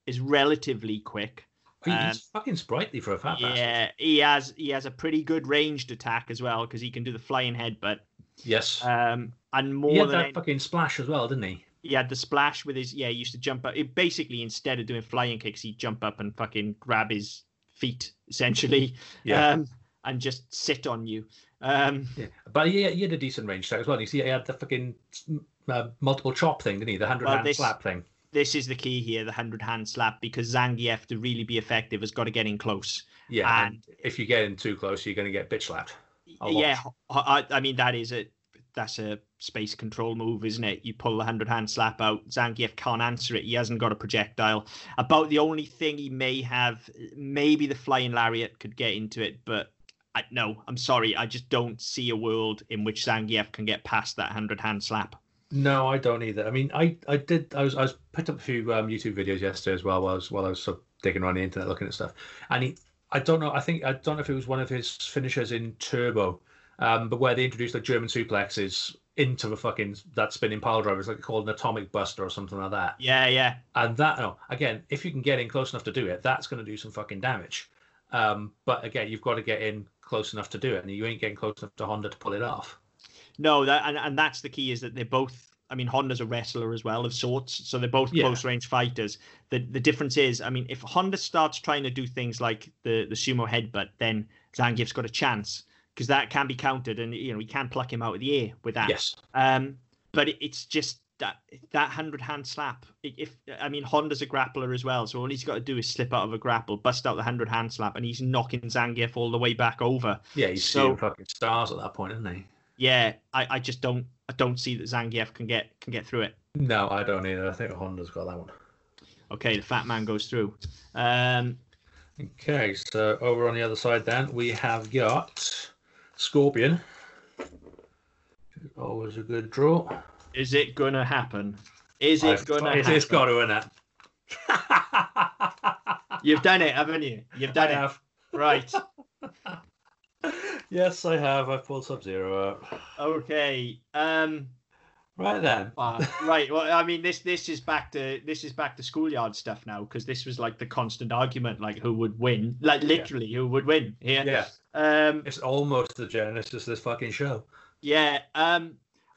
is relatively quick. He- Um, He's fucking sprightly for a fat bastard. Yeah, he has he has a pretty good ranged attack as well because he can do the flying headbutt. Yes. Um, and he more had than that any- fucking splash as well, didn't he? he had the splash with his yeah. He used to jump up. It basically instead of doing flying kicks, he'd jump up and fucking grab his feet essentially, Yeah. um, and just sit on you. Um, Yeah. But he, he had a decent range attack as well. You see, he had the fucking uh, multiple chop thing, didn't he? The hundred Well, hand this- slap thing. this is the key here: the hundred hand slap, because Zangief to really be effective has got to get in close. Yeah. And, if you get in too close, you're going to get bitch slapped. Yeah, I, I mean that is a that's a space control move, isn't it? You pull the hundred hand slap out. Zangief can't answer it. He hasn't got a projectile. About the only thing he may have, maybe the flying lariat could get into it, but I, no, I'm sorry, I just don't see a world in which Zangief can get past that hundred hand slap. No, I don't either. I mean, I, I did. I was I was picked up a few um, YouTube videos yesterday as well. While I was while I was sort of digging around the internet looking at stuff, and he, I don't know. I think I don't know if it was one of his finishers in Turbo, um, but where they introduced like German suplexes into the fucking that spinning pile driver. It's like called an atomic buster or something like that. Yeah, yeah, And that, no, again, if you can get in close enough to do it, that's going to do some fucking damage. Um, but again, you've got to get in close enough to do it, and you ain't getting close enough to Honda to pull it off. No, that and, and that's the key is that they're both. I mean, Honda's a wrestler as well of sorts, so they're both Yeah. close range fighters. The the difference is, I mean, if Honda starts trying to do things like the the sumo headbutt, then Zangief's got a chance because that can be countered, and you know he can pluck him out of the air with that. Yes. Um, but it, it's just that that hundred hand slap. If I mean Honda's a grappler as well, so all he's got to do is slip out of a grapple, bust out the hundred hand slap, and he's knocking Zangief all the way back over. Yeah, he's So- seeing fucking stars at that point, isn't he? Yeah, I, I just don't I don't see that Zangief can get can get through it. No, I don't either. I think Honda's got that one. Okay, the fat man goes through. Um, Okay, so over on the other side, then we have got Scorpion. Always a good draw. Is it gonna happen? Is it I've- gonna happen? it's got to, isn't it? You've done it, haven't you? You've done I it. have. Right. Yes, I have. I pulled Sub Zero out. Okay. Um. Right then. uh, right. Well, I mean, this this is back to this is back to schoolyard stuff now because this was like the constant argument, like who would win, like literally who would win here. Yeah, Um. it's almost the genesis of this fucking show. Yeah. Um.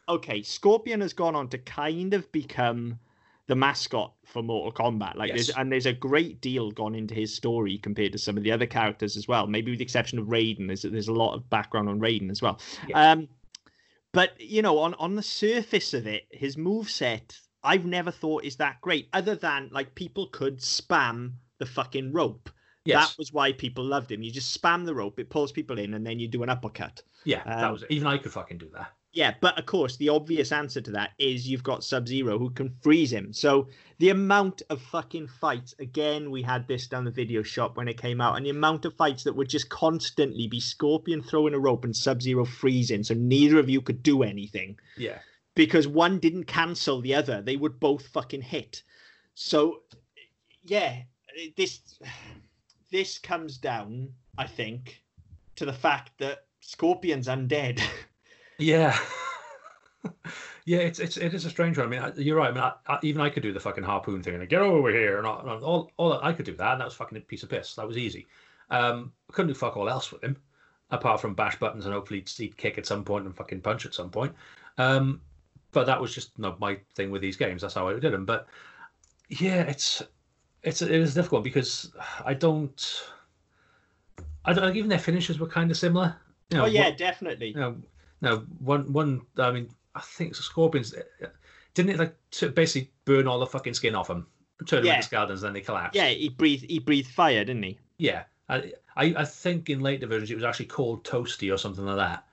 Okay. Scorpion has gone on to kind of become the mascot for Mortal Kombat. Like, there's and there's a great deal gone into his story compared to some of the other characters as well. Maybe with the exception of Raiden, there's there's a lot of background on Raiden as well. Yeah. Um. But you know, on on the surface of it, his move set I've never thought is that great. Other than like people could spam the fucking rope. Yes. That was why people loved him. You just spam the rope, it pulls people in, and then you do an uppercut. yeah, that um, was it. Even I could fucking do that. Yeah, but of course, the obvious answer to that is you've got Sub Zero who can freeze him. So the amount of fucking fights, again, we had this down the video shop when it came out, and the amount of fights that would just constantly be Scorpion throwing a rope and Sub Zero freezing, so neither of you could do anything Yeah. because one didn't cancel the other. They would both fucking hit. So, yeah, this this comes down, I think, to the fact that Scorpion's undead. Yeah. yeah, it's it's it is a strange one. I mean, I- you're right. I mean, I, I, even I could do the fucking harpoon thing and get over here, and all, and all, all I could do that, and that was fucking a piece of piss. That was easy. Um, I couldn't do fuck all else with him, apart from bash buttons and hopefully he'd kick at some point and fucking punch at some point. Um, but that was just no my thing with these games. That's how I did them. But yeah, it's it's it is difficult because I don't. I don't even their finishes were kind of similar. You know, oh yeah, what- definitely. you know, no one one. I mean, I think scorpions didn't it like to basically burn all the fucking skin off them, turn them Yeah. into skeletons, and then they collapse. Yeah, he breathed. He breathed fire, didn't he? yeah. I, I I think in later versions it was actually called toasty or something like that.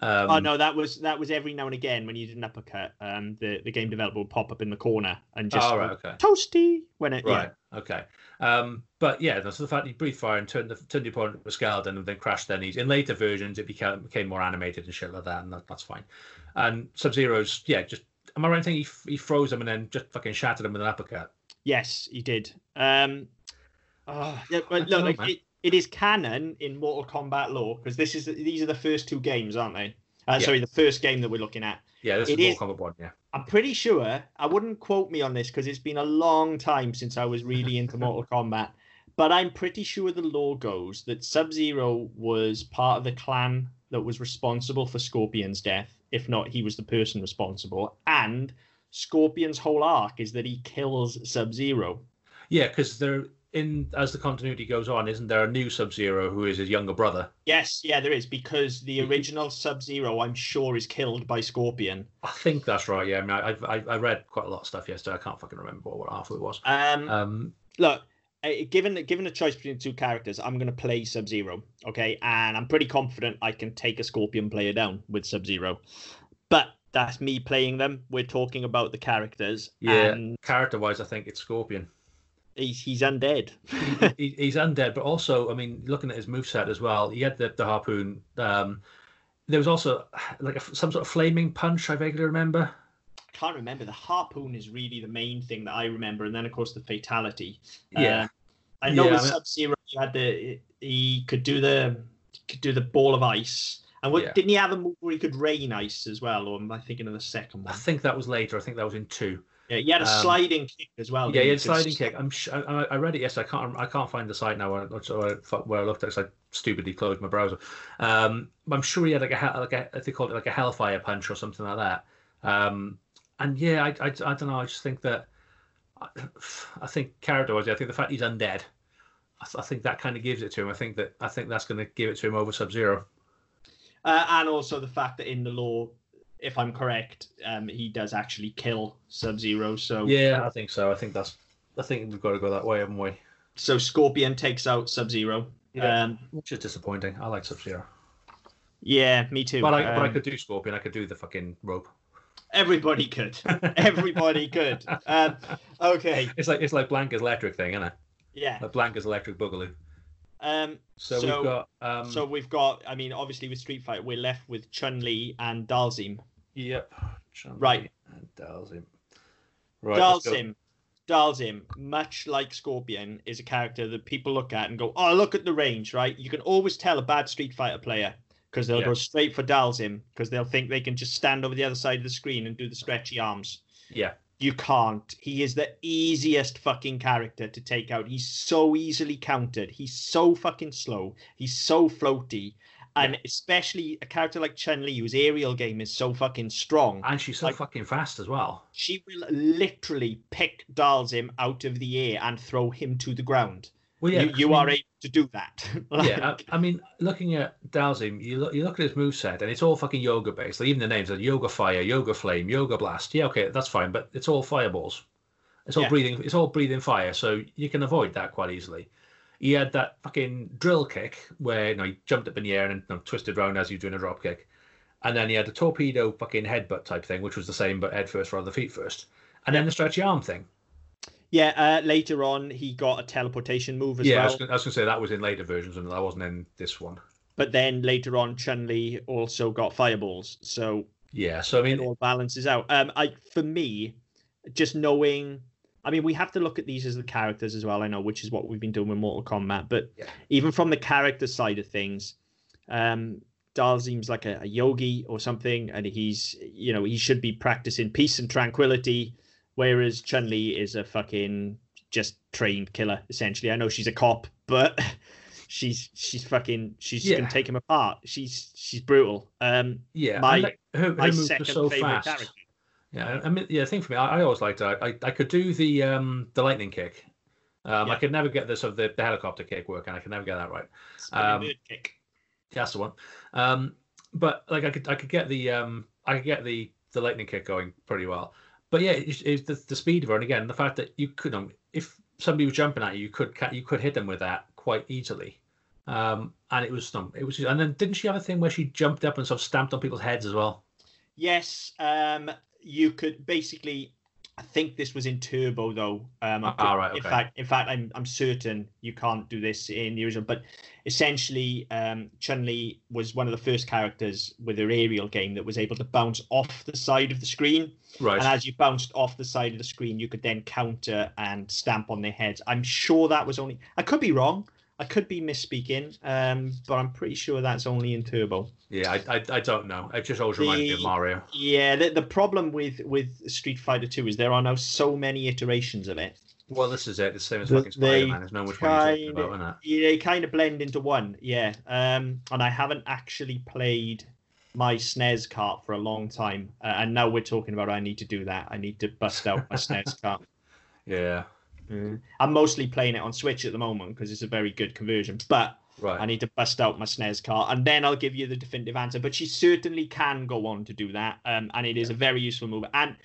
Um, oh no, that was that was every now and again when you did an uppercut. Um, the the game developer would pop up in the corner and just oh, right, okay. toasty when it Right. Okay. Um, but yeah, so the fact that he breathed fire and turned the turned the opponent a skeleton and then crashed their knees. In later versions, it became became more animated and shit like that, and that, that's fine. And Sub Zero's, yeah, just am I right in thinking he, he froze him and then just fucking shattered him with an uppercut? Yes, he did. Um, Oh, yeah, but look, know, like, it, it is canon in Mortal Kombat lore because this is these are the first two games, aren't they? Uh, Yeah. Sorry, the first game that we're looking at. yeah, this It is Mortal Kombat one. Yeah. I'm pretty sure. I wouldn't quote me on this because it's been a long time since I was really into Mortal Kombat. But I'm pretty sure the lore goes that Sub Zero was part of the clan that was responsible for Scorpion's death. If not, he was the person responsible. And Scorpion's whole arc is that he kills Sub Zero. Yeah, because they're in as the continuity goes on, isn't there a new Sub Zero who is his younger brother? Yes, yeah, there is because the original Sub Zero, I'm sure, is killed by Scorpion. I think that's right. Yeah, I mean, I I, I read quite a lot of stuff yesterday. I can't fucking remember what half it was. Um, Um, look, uh, given that given a choice between two characters, I'm going to play Sub Zero. Okay, and I'm pretty confident I can take a Scorpion player down with Sub Zero. But that's me playing them. We're talking about the characters. yeah, and character wise, I think it's Scorpion. He's he's undead. he, he's undead, but also, I mean, looking at his moveset as well, he had the, the harpoon. Um, there was also like a, some sort of flaming punch. I vaguely remember. can't remember. The harpoon is really the main thing that I remember, and then of course the fatality. Yeah. Uh, I know Yeah, with I mean- Sub Zero, you had the he could do the could do the ball of ice, and what, Yeah. didn't he have a move where he could rain ice as well? Or am I thinking of the second I think that was later. I think that was in two. Yeah, he had a Um, sliding kick as well. yeah, he had sliding kick. I'm sh- I, I read it yesterday. I can't I can't find the site now where, where, I- where I looked at. it I stupidly closed my browser. Um, but I'm sure he had like a like a they called it like a hellfire punch or something like that. Um, and yeah, I, I, I don't know. I just think that I, I think character wise, I think the fact he's undead, I, th- I think that kind of gives it to him. I think that I think that's going to give it to him over Sub Zero. Uh, and also the fact that in the lore, if I'm correct, um, he does actually kill Sub Zero. So Yeah, I think so. I think that's. I think we've got to go that way, haven't we? so Scorpion takes out Sub Zero. Yeah. Um, Which is disappointing. I like Sub Zero, yeah, me too. but I but I Um, could do Scorpion. I could do the fucking rope. Everybody could. Everybody could. Um, okay. It's like it's like Blanka's electric thing, isn't it? Yeah. Like Blanka's electric boogaloo. Um, So, So- we've got um so we've got. I mean, obviously with Street Fighter, we're left with Chun Li and Dhalsim. yep. Chun-Li Right. And Dhalsim. Right. Dhalsim. Dhalsim, much like Scorpion, is a character that people look at and go, "Oh, look at the range!" Right? You can always tell a bad Street Fighter player because they'll Yeah. go straight for Dhalsim because they'll think they can just stand over the other side of the screen and do the stretchy arms. Yeah. You can't. He is the easiest fucking character to take out. He's so easily countered. He's so fucking slow. He's so floaty. And especially a character like Chun Li, whose aerial game is so fucking strong. And she's so Like- fucking fast as well. She will literally pick Dhalsim out of the air and throw him to the ground. Well, yeah, you you are able to do that. yeah, I, I mean, looking at Dhalsim, you look, you look at his moveset, and it's all fucking yoga based. Like even the names are Yoga Fire, Yoga Flame, Yoga Blast. Yeah, okay, that's fine, but it's all fireballs. It's all Yeah. breathing. It's all breathing fire, so you can avoid that quite easily. He had that fucking drill kick where you know he jumped up in the air and you know, twisted around as you were doing a drop kick, and then he had the torpedo fucking headbutt type thing, which was the same but head first rather than feet first, and then the stretchy arm thing. Yeah, uh, later on, he got a teleportation move as yeah, well. gonna, I was gonna say that was in later versions, and that wasn't in this one. But then later on, Chun Li also got fireballs. So Yeah, so I it mean, all balances out. Um, I for me, just knowing, I mean, we have to look at these as the characters as well. I know, which is what we've been doing with Mortal Kombat. But Yeah. even from the character side of things, um, Dhalsim's like a, a yogi or something, and he's, you know, he should be practicing peace and tranquility, whereas Chun Li is a fucking just trained killer essentially. I know she's a cop, but. She's she's fucking she's Yeah. gonna take him apart. She's she's brutal. Um, yeah, my- like, her, her my moves second so favorite fast. character. Yeah, I mean, yeah. The thing for me, I, I always liked. I, I I could do the um the lightning kick. Um, I could never get the sort of the, the helicopter kick working. I could never get that right. Um, kick. That's the one. Um, but like I could I could get the um I could get the the lightning kick going pretty well. But yeah, it's, it's the, the speed of her, and again the fact that you could um, if somebody was jumping at you, you could you could hit them with that quite easily. Um, and it was um, it was and then didn't she have a thing where she jumped up and sort of stamped on people's heads as well? Yes, um, you could basically. I think this was in Turbo though. Um, Ah, could- right, In fact, in fact, I'm I'm certain you can't do this in the original. But essentially, um, Chun Li was one of the first characters with her aerial game that was able to bounce off the side of the screen. Right. And as you bounced off the side of the screen, you could then counter and stamp on their heads. I'm sure that was only. I could be wrong. I could be misspeaking, um, but I'm pretty sure that's only in Turbo. Yeah, I, I, I don't know. It just always reminds me of Mario. Yeah, the, the problem with with Street Fighter Two is there are now so many iterations of it. Well, this is it. It's the same as The- fucking Spider Man. There's no which one you're talking kind about, of- isn't it? Yeah, They kind of blend into one. Yeah, um, and I haven't actually played my SNES cart for a long time, uh, and now we're talking about I need to do that. I need to bust out my SNES cart. Yeah. Mm. I'm mostly playing it on Switch at the moment because it's a very good conversion, but Right. I need to bust out my SNES cart, and then I'll give you the definitive answer. But she certainly can go on to do that, um, and it is a very useful move. And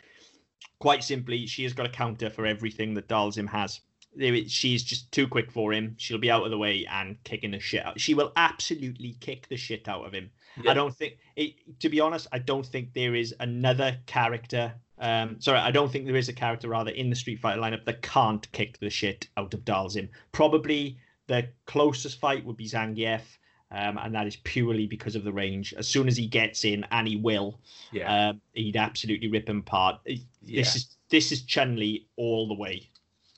quite simply, she has got a counter for everything that Dhalsim has. She's just too quick for him. She'll be out of the way and kicking the shit out. She will absolutely kick the shit out of him. Yeah. I don't think, it, to be honest, I don't think there is another character. Um, sorry, I don't think there is a character rather in the Street Fighter lineup that can't kick the shit out of Dhalsim. Probably the closest fight would be Zangief, um, and that is purely because of the range. As soon as he gets in, and he will, Yeah. um, he'd absolutely rip him apart. yeah. This is this is Chun Li all the way.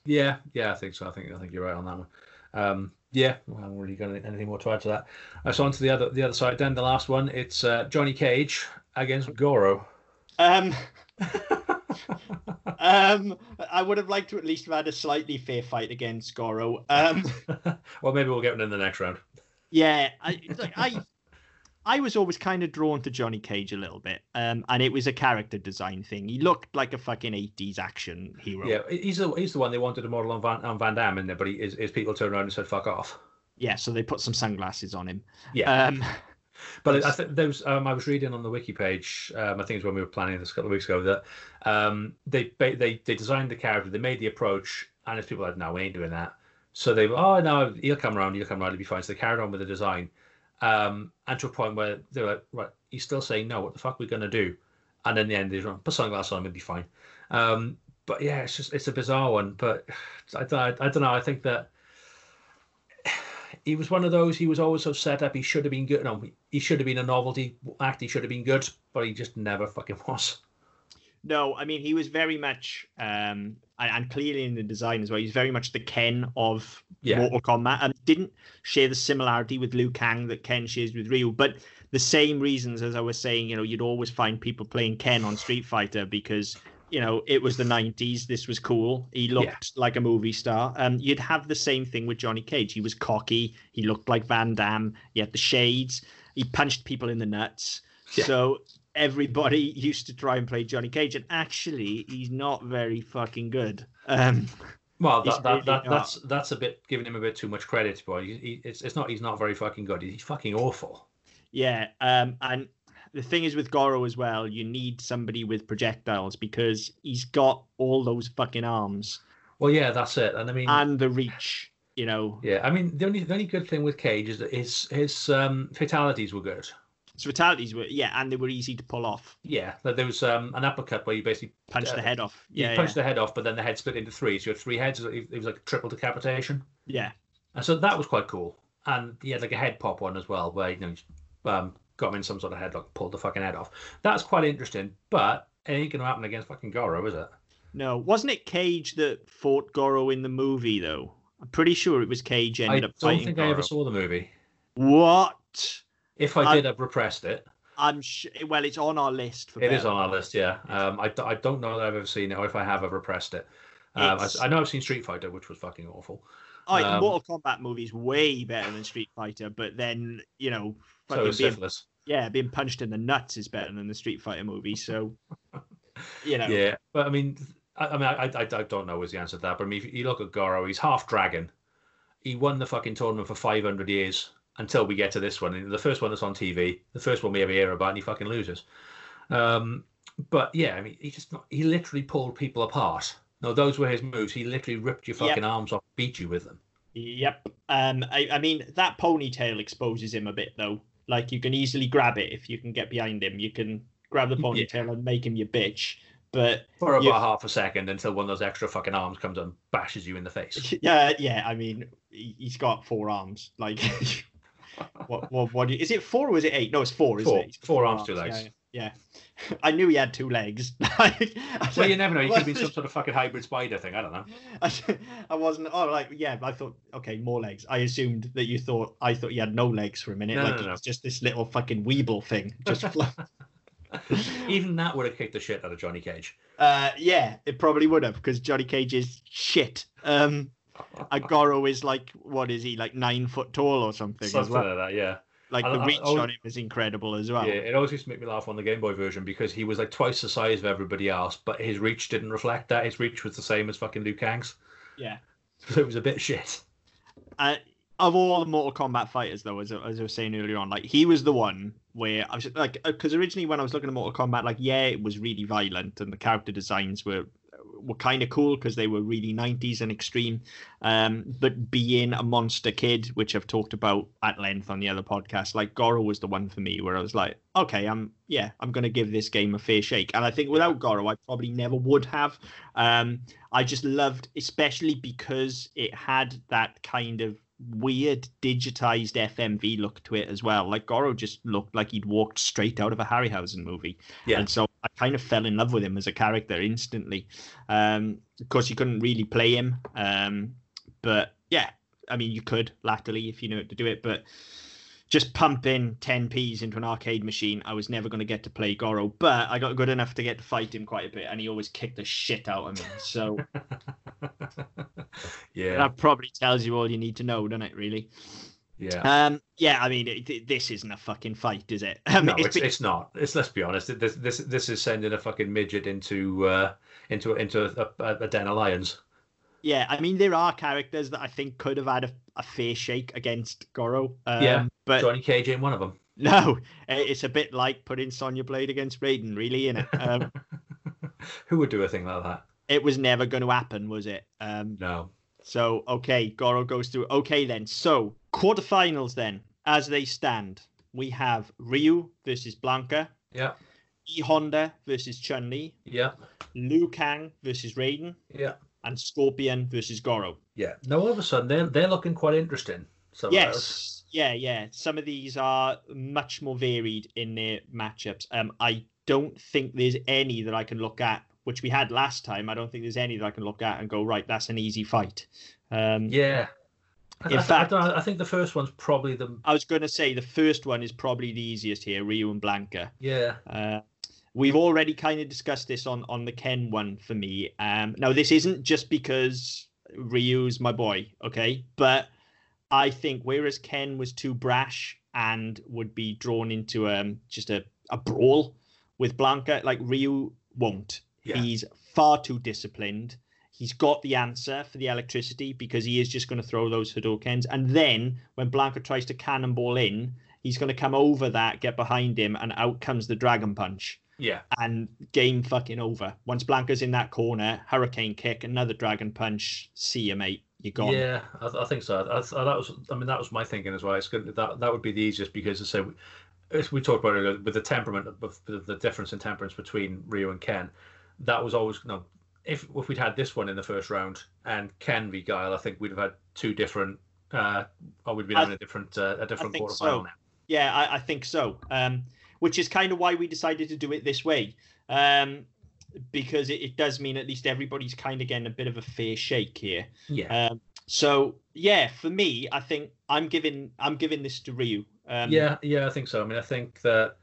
Yeah, yeah, I think so. I think I think you're right on that one. Um, yeah, well, I haven't really got any- anything more to add to that. Uh, so on to the other the other side. Then the last one, it's uh, Johnny Cage against Goro. Um, um, I would have liked to at least have had a slightly fair fight against Goro. Um, well, maybe we'll get one in the next round. yeah, I, like, I, I was always kind of drawn to Johnny Cage a little bit, um, and it was a character design thing. He looked like a fucking eighties action hero. Yeah, he's the he's the one they wanted to model on Van, on Van Damme in there, but he, his, his people turned around and said "fuck off." Yeah, so they put some sunglasses on him. Yeah, Um, but I think there was um, I was reading on the wiki page. Um, I think it's when we were planning this a couple of weeks ago that um, they they they designed the character, they made the approach, and as people like, no, we ain't doing that. So they were, oh no, he'll come around, he'll come around, he'll be fine. So they carried on with the design, um, and to a point where they were like, right, he's still saying no. What the fuck are we gonna do? And in the end, they run put sunglasses on, he'll be fine. Um, but yeah, it's just it's a bizarre one. But I don't I don't know. I think that he was one of those. He was always so set up. He should have been good. No, he should have been a novelty act. He should have been good, but he just never fucking was. No, I mean he was very much um, and, clearly in the design as well. He's very much the Ken of Yeah. Mortal Kombat, and didn't share the similarity with Liu Kang that Ken shares with Ryu, but the same reasons as I was saying. You know, you'd always find people playing Ken on Street Fighter because you know it was the 90s this was cool. He looked like a movie star. Um you'd have the same thing with johnny cage. He was cocky. He looked like van damme. He had the shades. He punched people in the nuts. Yeah. so everybody used to try and play johnny cage and actually he's not very fucking good. Um Well, that, that, really that, that's that's a bit giving him a bit too much credit, boy. He, he, it's it's not he's not very fucking good. He's fucking awful. Yeah, um, and the thing is with Goro as well, you need somebody with projectiles because he's got all those fucking arms Well, yeah, that's it. And I mean, and the reach. You know, yeah, I mean, the only the only good thing with Cage is that his his um, fatalities were good. his fatalities were yeah, and they were easy to pull off. Yeah, there was um, an uppercut where you basically punched Uh, the head off. you Yeah, punched yeah, the head off, but then the head split into three, so you had three heads. It was like triple decapitation, yeah. and so that was quite cool. And he had like a head pop one as well, where you know, um, got him in some sort of headlock, pulled the fucking head off. That's quite interesting, but it ain't gonna happen against fucking Goro, is it? No, wasn't it Cage that fought Goro in the movie though? I'm pretty sure it was Cage ended up. I don't think Goro. I ever saw the movie. What? If I I- did, I've repressed it. I'm sh- well, it's on our list for It is on our list, yeah. Um, I, I don't know that I've ever seen it, or if I have, I've repressed it. Um, I, I know I've seen Street Fighter, which was fucking awful. The um, Mortal Kombat movie's way better than Street Fighter, but then you know, So fucking is being yeah, being punched in the nuts is better than the Street Fighter movie. So, you know, Yeah, but I mean, I, I mean, I, I, I don't know is the answer to that. But I mean, if you look at Goro, he's half dragon. He won the fucking tournament for 500 years until we get to this one. And the first one that's on TV, the first one we ever hear about, and he fucking loses. Um, but yeah, I mean, he just not, he literally pulled people apart. No, those were his moves. He literally ripped your Yep. fucking arms off, beat you with them. Yep. Um, I, I mean that ponytail exposes him a bit though. Like you can easily grab it if you can get behind him. You can grab the Yeah. ponytail and make him your bitch. But For about You- half a second until one of those extra fucking arms comes and bashes you in the face. yeah, yeah. I mean, he- he's got four arms. Like, what, what, what? Is it four or is it eight? No, it's four. Isn't Four. it? He's Four arms, two Yeah, legs. Yeah. yeah. I knew he had two legs. Like, Well, you never know. He could have been some sort of fucking hybrid spider thing. I don't know. I, I wasn't. Oh, like yeah. I thought okay, more legs. I assumed that you thought. I thought he had no legs for a minute. No, like no, he no. just this little fucking weeble thing. Just Even that would have kicked the shit out of Johnny Cage. uh, yeah, it probably would have because Johnny Cage is shit. Um, Agoro is like what is he like nine foot tall or something as Something well. like that, yeah. Like the reach on him is incredible as well. Yeah, it always used to make me laugh on the Game Boy version because he was like twice the size of everybody else, but his reach didn't reflect that. His reach was the same as fucking Liu Kang's. Yeah. So it was a bit shit. Uh, of all the Mortal Kombat fighters, though, as, as I was saying earlier on, like he was the one where I was like, because originally when I was looking at Mortal Kombat, like yeah, it was really violent and the character designs were were kind of cool because they were really 90s and extreme. Um, but being a monster kid, which I've talked about at length on the other podcast, like Goro was the one for me where I was like, okay, I'm yeah, I'm gonna give this game a fair shake. And I think without Goro, I probably never would have. Um, I just loved, especially because it had that kind of weird digitized FMV look to it as well. Like Goro just looked like he'd walked straight out of a Harryhausen movie. Yeah. And so I kind of fell in love with him as a character instantly. Um, of course, you couldn't really play him. Um, but yeah, I mean, you could latterly if you knew how to do it. But just pumping 10p's into an arcade machine, I was never going to get to play Goro. But I got good enough to get to fight him quite a bit, and he always kicked the shit out of me. So yeah, that probably tells you all you need to know, doesn't it? Really? yeah. Um, yeah. I mean, it, it- this isn't a fucking fight, is it? I mean, no, it's it's, not. It's let's be honest. This this this is sending a fucking midget into uh into into a, a, a den of lions. Yeah. I mean, there are characters that I think could have had a, a fair shake against Goro. Um, Yeah, but Johnny Cage ain't one of them. no, it's a bit like putting Sonya Blade against Raiden, really, is it? Um, Who would do a thing like that? it was never going to happen, was it? Um, No. So okay, Goro goes through. Okay then. So quarterfinals then, as they stand, we have Ryu versus Blanka, Yeah. E Honda versus Chun Li, Yeah. Liu Kang versus Raiden, Yeah. And Scorpion versus Goro. Yeah. Now all of a sudden they're they're looking quite interesting. Some. Yes, yeah, yeah. Some of these are much more varied in their matchups. Um, I don't think there's any that I can look at which we had last time, I don't think there's any that I can look at and go right. That's an easy fight. Um, Yeah. I, In I, fact- I, I think the first one's probably the I was going to say the first one is probably the easiest here, Ryu and Blanka. yeah Uh, we've already kind of discussed this on on the Ken one for me. Um, now this isn't just because Ryu's my boy, okay? But I think whereas Ken was too brash and would be drawn into um just a, a brawl with Blanka, like Ryu won't. Yeah. He's far too disciplined. He's got the answer for the electricity because he is just going to throw those Hadoukens. And then when Blanka tries to cannonball in, he's going to come over that, get behind him, and out comes the Dragon Punch. Yeah And game fucking over. Once Blanka's in that corner, Hurricane Kick, another Dragon Punch. See you, mate. You're gone. Yeah, I, I think so. I, I, that was, I mean, that was my thinking as well. It's good that that would be the easiest because, as I say, as we talked about earlier, with the temperament, the, difference in temperance between Ryu and Ken, that was always no. If if we'd had this one in the first round and Ken v Guile, I think we'd have had two different. Uh, or we'd be I- having a different uh, a different quarterfinal so. now. Yeah, I, I think so. Um, which is kind of why we decided to do it this way. Um, because it, it does mean at least everybody's kind of getting a bit of a fair shake here. Yeah, Um, so yeah, for me, I think I'm giving I'm giving this to Ryu. Um, yeah, yeah. I think so. I mean, I think that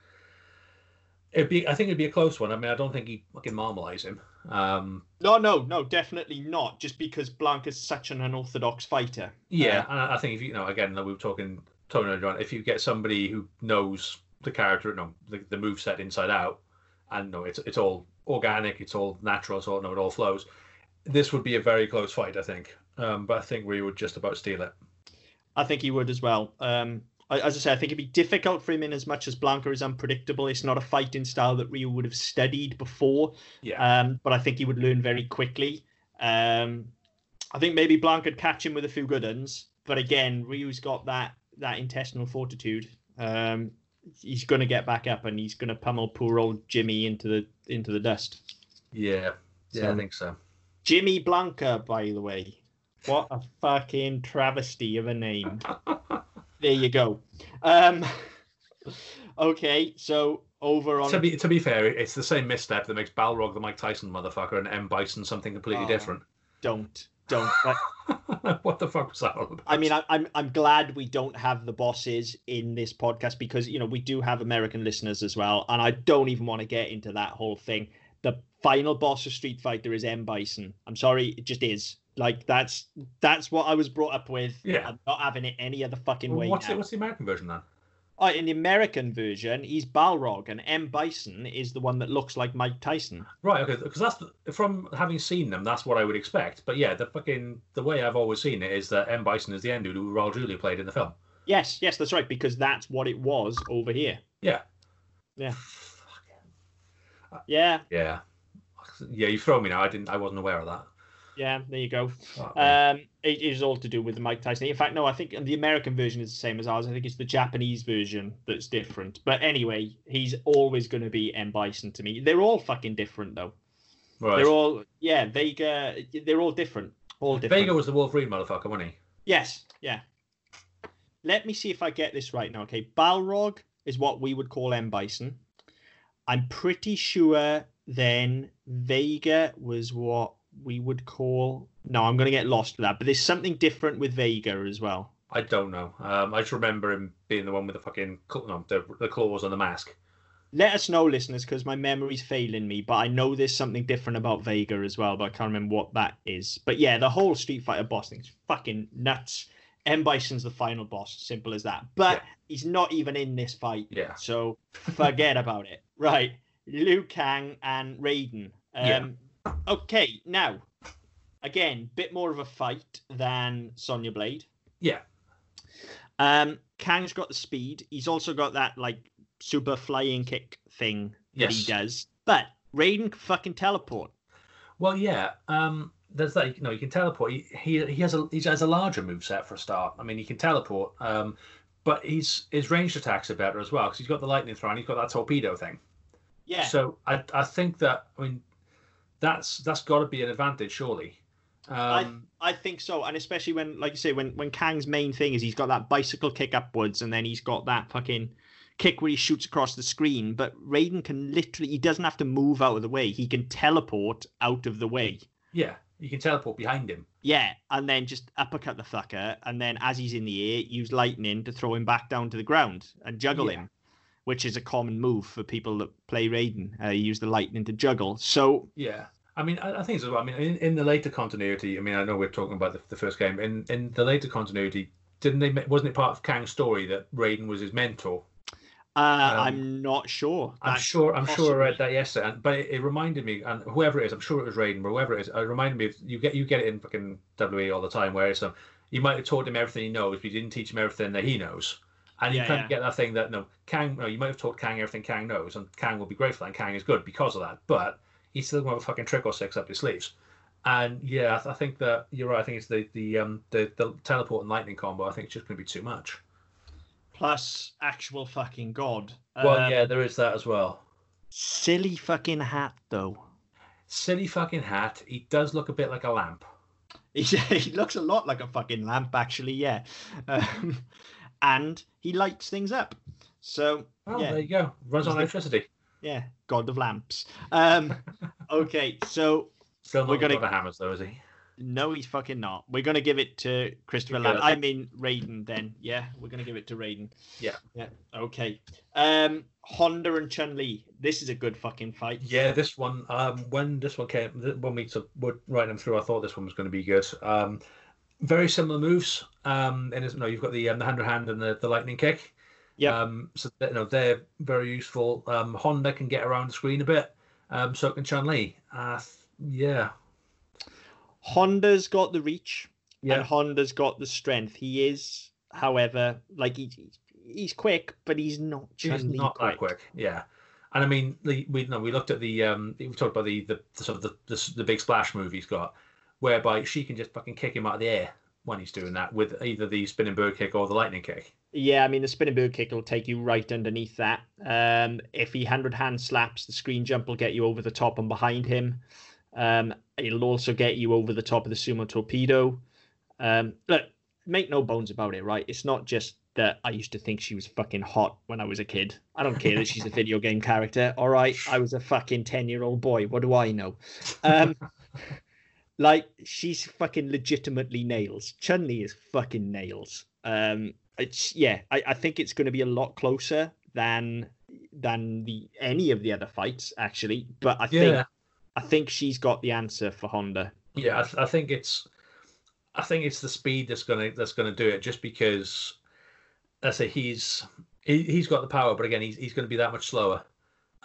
it'd be. I think it'd be a close one. I mean, I don't think he fucking marmalize him. Um, No, no, no, definitely not. Just because Blank Blanka's such an unorthodox fighter. Yeah, and I think if you, you know, again, we were talking Tony earlier on, if you get somebody who knows the character, no, the, the move set inside out, and no, it's it's all organic, it's all natural, it's all no, it all flows. This would be a very close fight, I think. Um, but I think we would just about steal it. I think he would as well. Um, I- as I say, I think it'd be difficult for him in as much as Blanka is unpredictable. It's not a fighting style that Ryu would have studied before. Yeah, Um, but I think he would learn very quickly. Um, I think maybe Blanka would catch him with a few good uns, but again, Ryu's got that that intestinal fortitude. Um, he's going to get back up and he's going to pummel poor old Jimmy into the into the dust. yeah, yeah. I think so. Jimmy Blanka, by the way, what a fucking travesty of a name. there you go. Um, okay, so over on To be to be fair, it's the same misstep that makes Balrog the Mike Tyson motherfucker and M Bison something completely Oh. different. don't don't. Like, what the fuck was that all about? I mean, I, I'm I'm glad we don't have the bosses in this podcast because you know we do have American listeners as well, and I don't even want to get into that whole thing. The final boss of Street Fighter is M Bison. I'm sorry, it just is. Like that's that's what I was brought up with. Yeah. I'm not having it any other fucking way. what's now. the, what's the American version then? Oh, in the American version, he's Balrog, and M Bison is the one that looks like Mike Tyson. Right, okay, because that's the- from having seen them, that's what I would expect. But yeah, the fucking the way I've always seen it is that M Bison is the end dude who Raul Julia played in the film. Yes, yes, that's right, because that's what it was over here. Yeah. Yeah. Yeah, Yeah, yeah. You throw me now. I didn't. I wasn't aware of that. Yeah, there you go. Oh, Um, it is all to do with the Mike Tyson. In fact, no, I think the American version is the same as ours. I think it's the Japanese version that's different. But anyway, he's always going to be M Bison to me. They're all fucking different, though. right. They're all, yeah, Vega. They're all different. All different. Vega was the Wolverine motherfucker, wasn't he? Yes, yeah. Let me see if I get this right now. Okay, Balrog is what we would call M Bison. I'm pretty sure then Vega was what we would call. No, I'm going to get lost with that. But there's something different with Vega as well. I don't know. Um, I just remember him being the one with the fucking no, the, the claws on the mask. Let us know, listeners, because my memory's failing me. But I know there's something different about Vega as well. But I can't remember what that is. But yeah, the whole Street Fighter boss thing's fucking nuts. M Bison's the final boss, simple as that. But Yeah. he's not even in this fight. Yeah. So forget about it. Right. Liu Kang and Raiden. Um, Okay, now, again, bit more of a fight than Sonya Blade. Yeah. Um, Kang's got the speed. He's also got that, like, super flying kick thing that he does. But Raiden can fucking teleport. Well, yeah. Um, there's that. You know, you can teleport. He he, he has a he has a larger move set for a start. I mean, he can teleport. Um, but he's his ranged attacks are better as well because he's got the lightning throw and he's got that torpedo thing. Yeah. So I I think that I mean that's that's got to be an advantage surely. Um, I think so, and especially when, like you say, when when Kang's main thing is he's got that bicycle kick upwards, and then he's got that fucking kick where he shoots across the screen, but Raiden can literally he doesn't have to move out of the way. He can teleport out of the way. Yeah, you can teleport behind him. Yeah, and then just uppercut the fucker, and then as he's in the air, use lightning to throw him back down to the ground and juggle Yeah. him, which is a common move for people that play Raiden. Uh, you use the lightning to juggle. So Yeah. I mean, I, I think so. I mean, in, in the later continuity, I mean, I know we're talking about the, the first game. In in the later continuity, didn't they? Wasn't it part of Kang's story that Raiden was his mentor? uh, Um, I'm not sure. I'm That- sure. I'm sure I read that yesterday, but it, it reminded me, and whoever it is, I'm sure it was Raiden, but whoever it is, it reminded me. Of, you get you get it in fucking WWE all the time, where it's um, you might have taught him everything he knows, but you didn't teach him everything that he knows. And you Yeah, kind yeah. of get that thing that no, Kang. No, you might have taught Kang everything Kang knows, and Kang will be grateful, and Kang is good because of that. But he's still going to have a fucking trick or six up his sleeves. And yeah, I, th- I think that you're right. I think it's the the um the, the teleport and lightning combo. I think it's just going to be too much. Plus actual fucking god. Well, Um, yeah, there is that as well. Silly fucking hat though. Silly fucking hat. He does look a bit like a lamp. He, he looks a lot like a fucking lamp, actually. Yeah, um, and he lights things up. So Oh, yeah, there you go. Runs on electricity. yeah, god of lamps. Um, okay, so Still We're gonna- got the hammers though, is he? no, he's fucking not. We're gonna give it to Christopher. Lamb. I mean Raiden. Then yeah, we're gonna give it to Raiden. Yeah. yeah. Okay. Um, Honda and Chun Li. This is a good fucking fight. Yeah, this one. Um, when this one came, when we sort of were writing them through, I thought this one was going to be good. Um, very similar moves. Um, and no, you've got the um, the hand hand and the, the lightning kick. Yep. Um, so that, you know they're very useful. Um, Honda can get around the screen a bit. Um, so can Chun Li. Uh, yeah. Honda's got the reach. Yeah. and Honda's got the strength. He is, however, like he, he's quick, but he's not He's Chun-Li not that quick. Yeah. And I mean, the, we no, we looked at the um, we talked about the the, the sort of the, the the big splash move he's got, whereby she can just fucking kick him out of the air when he's doing that with either the spinning bird kick or the lightning kick. Yeah, I mean the spinning bird kick will take you right underneath that. Um, if he hundred hand slaps, the screen jump will get you over the top and behind him. Um, it'll also get you over the top of the sumo torpedo. Um, look, make no bones about it, right? It's not just that I used to think she was fucking hot when I was a kid. I don't care that she's a video game character. All right, I was a fucking ten year old boy. What do I know? Like she's fucking legitimately nails. Chun Li is fucking nails. Um, it's yeah, I, I think it's going to be a lot closer than than the any of the other fights actually. But I think Yeah. I think she's got the answer for Honda. Yeah, I, th- I think it's, I think it's the speed that's gonna that's gonna do it. Just because, I say he's he, he's got the power, but again, he's he's going to be that much slower.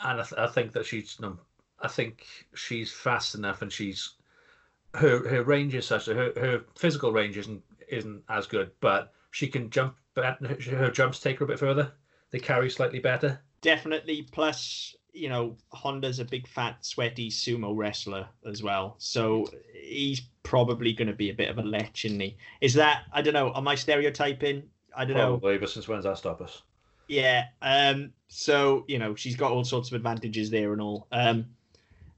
And I, th- I think that she's no, I think she's fast enough, and she's her her range is such that her her physical range isn't isn't as good, but she can jump. But her, her jumps take her a bit further. They carry slightly better. Definitely. Plus, you know, Honda's a big fat sweaty sumo wrestler as well, so he's probably going to be a bit of a lech, isn't he? Is that I don't know? Am I stereotyping? I don't know. Probably, but since when's that stop us? Yeah. Um. So you know, she's got all sorts of advantages there and all. Um.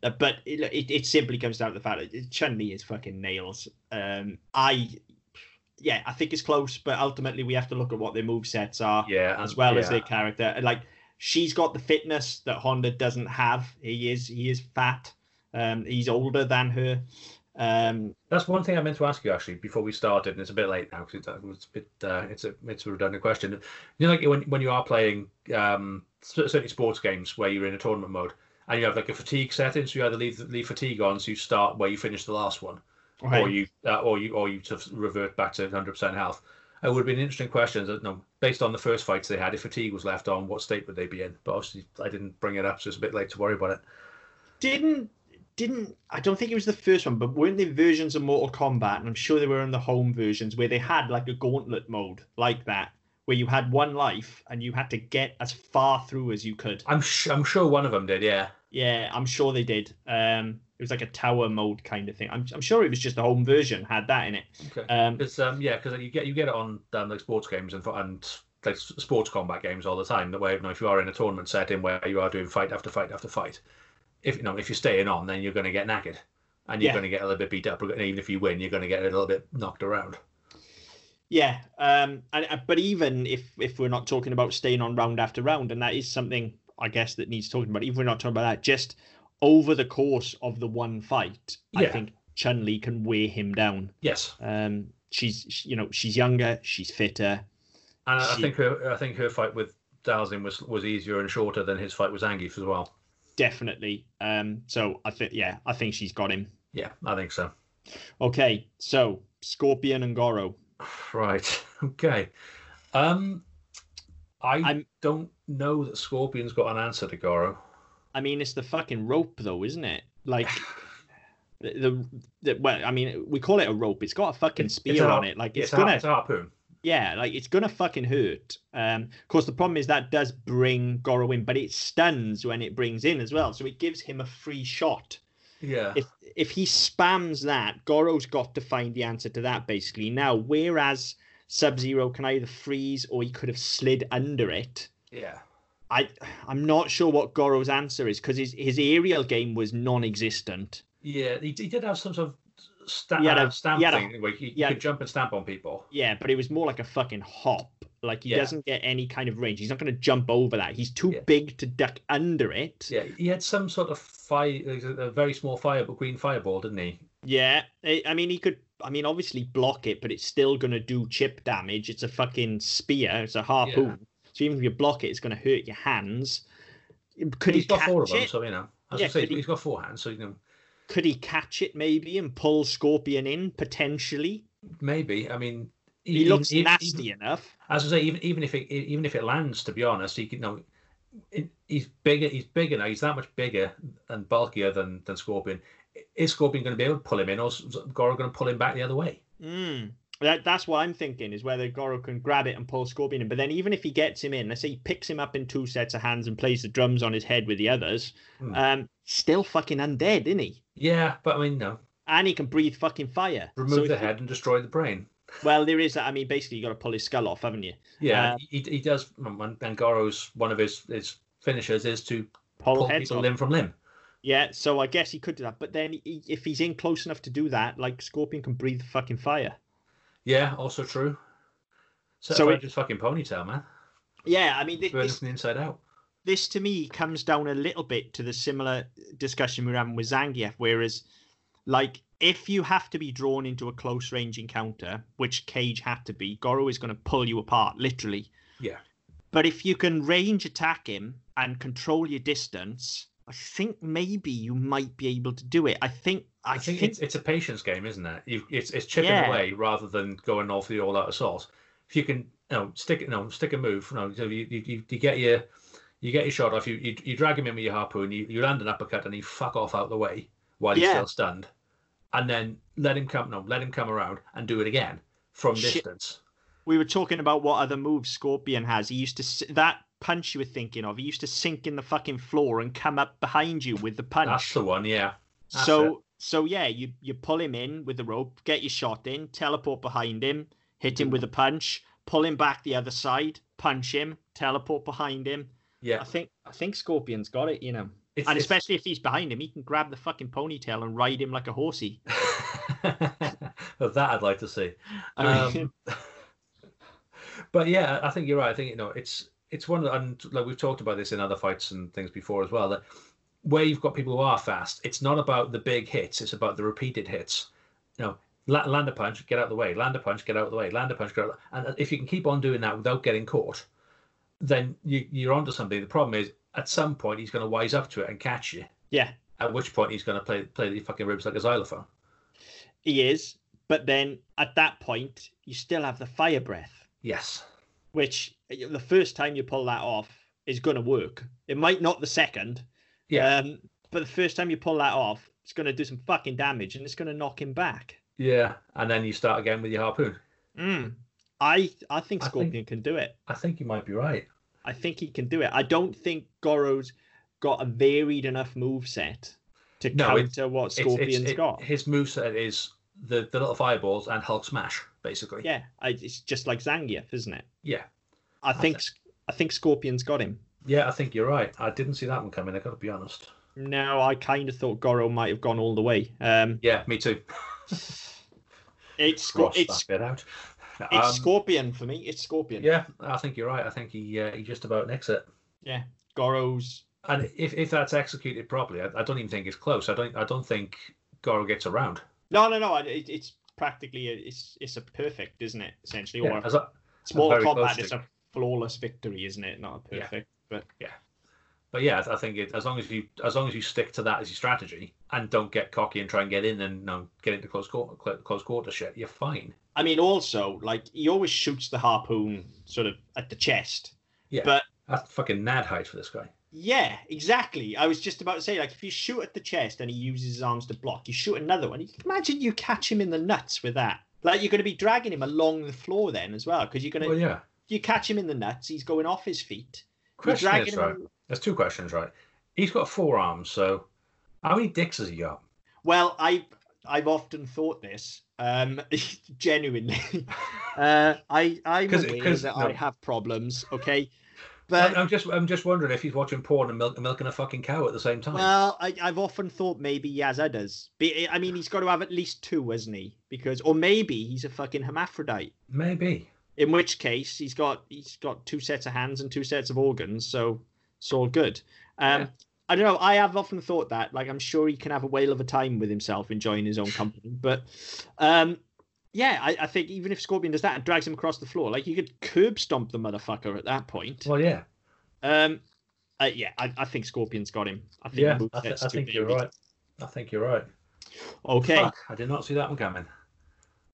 Uh, But it, it, it simply comes down to the fact that Chun Li is fucking nails. Um. I. Yeah, I think it's close, but ultimately we have to look at what their move sets are Yeah, as well as their character. Like she's got the fitness that Honda doesn't have. He is he is fat. Um. He's older than her. Um. That's one thing I meant to ask you actually before we started, and it's a bit late now because it's, was a bit. Uh, it's a it's a redundant question. You know, like when when you are playing um, cer- certainly sports games where you're in a tournament mode and you have like a fatigue setting, so you either leave leave fatigue on, so you start where you finish the last one, or you uh, or you or you revert back to 100 percent health. It would be an interesting question. That, no, based on the first fights they had, if fatigue was left on, what state would they be in? But obviously, I didn't bring it up, so it's a bit late to worry about it. didn't didn't I don't think it was the first one, but weren't there versions of Mortal Kombat, and I'm sure they were in the home versions where they had like a gauntlet mode like that, where you had one life and you had to get as far through as you could. I'm sh- I'm sure one of them did, yeah. Yeah, I'm sure they did. Um, it was like a tower mode kind of thing. I'm, I'm sure it was just the home version had that in it. Okay. Um, It's um yeah, because you get you get it on um, like sports games and and like sports combat games all the time. The way you know if you are in a tournament setting where you are doing fight after fight after fight, if you know if you're staying on, then you're going to get knackered, and you're Yeah. going to get a little bit beat up. And even if you win, you're going to get a little bit knocked around. Yeah, um, and uh, but even if if we're not talking about staying on round after round, and that is something I guess that needs talking about. Even if we're not talking about that, just over the course of the one fight, I think Chun Li can weigh him down. Yes, Um, she's you know she's younger, she's fitter. and I think her I think her fight with Dhalsim was was easier and shorter than his fight with Zangief as well. Definitely. Um, so I think yeah, I think she's got him. Yeah, I think so. Okay, so Scorpion and Goro. Right. Okay. Um, I I'm- don't know that Scorpion's got an answer to Goro. I mean, it's the fucking rope though, isn't it? Like the, the, the well, I mean, we call it a rope. It's got a fucking it's spear a- on it. Like it's, It's, gonna it's harpoon. Yeah, like it's gonna fucking hurt. Um, of course, the problem is that does bring Goro in, but it stuns when it brings in as well, so it gives him a free shot. Yeah. If if he spams that, Goro's got to find the answer to that basically. Now, whereas Sub Zero can either freeze or he could have slid under it. Yeah. I I'm not sure what Goro's answer is because his his aerial game was non-existent. Yeah. He, he did have some sort of sta- He had a- uh, stamp he had a- thing where he, he had- could jump and stamp on people. Yeah, but it was more like a fucking hop. Like he Yeah. doesn't get any kind of range. He's not going to jump over that. He's too Yeah. big to duck under it. Yeah. He had some sort of fire, a very small fire, but green fireball, didn't he? Yeah, I I mean, he could. I mean, obviously block it, but it's still going to do chip damage. It's a fucking spear. It's a harpoon. So even if you block it, it's going to hurt your hands. Could he's he got catch four of them, it? so you know. As Yeah, I say, he- he's got four hands, so you know. Could he catch it maybe and pull Scorpion in potentially? Maybe. I mean, He even- looks even- nasty even- enough. as I say, even even if it even if it lands, to be honest, he can you know, he's bigger. He's bigger now. He's that much bigger and bulkier than than Scorpion. Is Scorpion going to be able to pull him in, or is Goro going to pull him back the other way? Mm. That, that's what I'm thinking is whether Goro can grab it and pull Scorpion in. But then even if he gets him in, let's say he picks him up in two sets of hands and plays the drums on his head with the others, Hmm. um, still fucking undead, isn't he? Yeah, but I mean, no. And he can breathe fucking fire. Remove So the head and destroy the brain. Well, there is that. I mean, basically, you got to pull his skull off, haven't you? Yeah, Uh, he, he does. And and Goro's one of his his finishers is to Pull, pull heads people off. limb from limb. Yeah, so I guess he could do that. But then he, if he's in close enough to do that, like Scorpion can breathe fucking fire. Yeah, also true. So, So it- just fucking ponytail, man. Yeah, I mean, this, from the inside out. this to me comes down a little bit to the similar discussion we're having with Zangief, whereas, like, if you have to be drawn into a close range encounter, which Cage had to be, Goro is going to pull you apart, literally. Yeah. But if you can range attack him and control your distance, I think maybe you might be able to do it. I think. I, think, it's it's a patience game, isn't it? You it's it's chipping Yeah. away rather than going all for the all out assault. If you can, you know, stick it, no, stick a move. You know, so you, you, you- you get your you get your shot off. You, you you drag him in with your harpoon. You, you land an uppercut and he fuck off out the way while he's Yeah. still stunned, and then let him come. No, let him come around and do it again from Shit. distance. we were talking about what other moves Scorpion has. He used to that punch you were thinking of. He used to sink in the fucking floor and come up behind you with the punch. That's the one. Yeah. that's So so yeah, you you pull him in with the rope, get your shot in, teleport behind him, hit him with a punch, pull him back the other side, punch him, teleport behind him. Yeah. I think I think Scorpion's got it, you know. It's, And it's- especially if he's behind him, he can grab the fucking ponytail and ride him like a horsey. of that I'd like to see. Um, but yeah, I think you're right. I think you know it's it's one of the, and like we've talked about this in other fights and things before as well. That where you've got people who are fast, it's not about the big hits; it's about the repeated hits. You know, la- land a punch, get out of the way. Land a punch, get out of the way. Land a punch, get out. And if you can keep on doing that without getting caught, then you, you're onto something. The problem is, at some point, he's going to wise up to it and catch you. yeah, At which point, he's going to play play the fucking ribs like a xylophone. he is. But then at that point, you still have the fire breath. Yes. which the first time you pull that off is going to work. It might not the second, Yeah. um, but the first time you pull that off, it's going to do some fucking damage and it's going to knock him back. Yeah. And then you start again with your harpoon. Mm. I I think I think- Scorpion can do it. I think you might be right. I think he can do it. I don't think Goro's got a varied enough move set to No, counter what It's- it's- Scorpion's it- got. His moveset is the, the little fireballs and Hulk smash, basically. Yeah, I, it's just like Zangief, isn't it? Yeah. I think I think Scorpion's got him. Yeah, I think you're right. I didn't see that one coming. I got to be honest. No, I kind of thought Goro might have gone all the way. Um, Yeah, me too. it's Cross it's bit out. It's Um, Scorpion for me. It's Scorpion. Yeah, I think you're right. I think he uh, he just about nicks it. Yeah. Goro's. And if, if that's executed properly, I, I don't even think it's close. I don't I don't think Goro gets around. No, no, no. It, it's practically a, it's it's a perfect, isn't it? Essentially, Yeah, or a, small very combat close is to- a flawless victory, isn't it? Not a Yeah. Perfect. But but yeah, I think it, as long as you as long as you stick to that as your strategy and don't get cocky and try and get in and no, get into close quarter close quarter shit, you're fine. I mean, also like he always shoots the harpoon sort of at the chest. Yeah. But That's fucking nad height for this guy. yeah, exactly. I was just about to say like if you shoot at the chest and he uses his arms to block, you shoot another one. Imagine you catch him in the nuts with that. Like you're going to be dragging him along the floor then as well because you're going to Well, yeah. you catch him in the nuts. He's going off his feet. Question is right. There's two questions, right? He's got four arms, so how many dicks has he got? Well, I I've often thought this. Um, genuinely, uh, I I'm 'Cause- aware 'cause- that no. I have problems. Okay, But I'm just I'm just wondering if he's watching porn and milk, milking a fucking cow at the same time. well, I, I've often thought maybe others. Be- I mean, he's got to have at least two, hasn't he? Because, or maybe he's a fucking hermaphrodite. Maybe. In which case, he's got he's got two sets of hands and two sets of organs, so it's all good. Um, Yeah. I don't know. I have often thought that. Like, I'm sure he can have a whale of a time with himself, enjoying his own company. But, um, yeah, I, I think even if Scorpion does that and drags him across the floor, like you could curb stomp the motherfucker at that point. Well, yeah. Um, uh, yeah, I, I think Scorpion's got him. I think Yeah, I, th- I think you're right. I think you're right. Okay, Fuck, I did not see that one coming.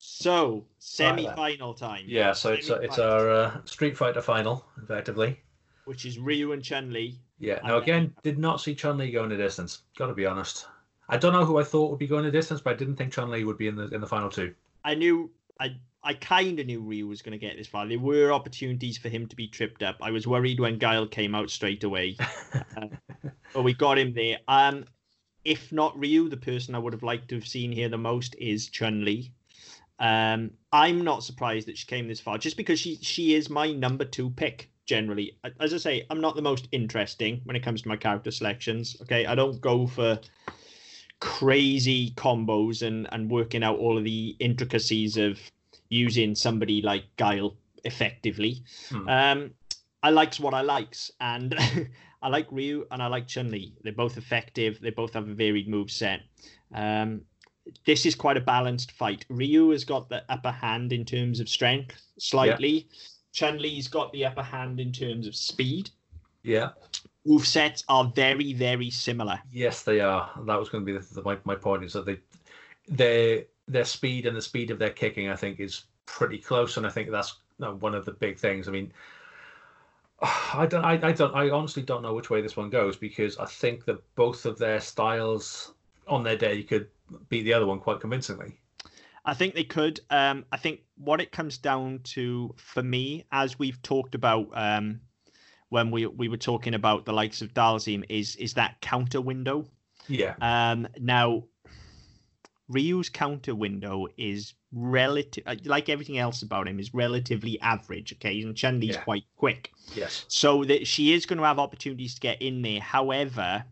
So semi-final time. Yeah, so it's uh, it's our uh, Street Fighter final, effectively. which is Ryu and Chun Li. Yeah. Now again, did not see Chun Li going the distance. Got to be honest. I don't know who I thought would be going the distance, but I didn't think Chun Li would be in the in the final two. I knew I I kind of knew Ryu was going to get this far. There were opportunities for him to be tripped up. I was worried when Guile came out straight away, uh, but we got him there. Um, if not Ryu, the person I would have liked to have seen here the most is Chun Li. Um, I'm not surprised that she came this far, just because she she is my number two pick. Generally, as I say, I'm not the most interesting when it comes to my character selections. Okay, I don't go for crazy combos and and working out all of the intricacies of using somebody like Guile effectively. Hmm. Um, I likes what I likes, and I like Ryu and I like Chun Li. They're both effective. They both have a varied move set. Um, this is quite a balanced fight. Ryu has got the upper hand in terms of strength, slightly. Chun Li's got the upper hand in terms of speed. Yeah. Move sets are very, very similar. Yes, they are. That was going to be the, the, my my point is that they their their speed and the speed of their kicking, I think, is pretty close, and I think that's one of the big things. I mean, I don't, I, I don't, I honestly don't know which way this one goes because I think that both of their styles on their day could beat the other one quite convincingly. I think they could. Um, I think what it comes down to for me, as we've talked about um, when we we were talking about the likes of Dhalsim, is is that counter window. Yeah, Um, now, Ryu's counter window is relative, uh, like everything else about him, is relatively average. Okay, and Chun Li's Yeah. quite quick, yes, so that she is going to have opportunities to get in there. However,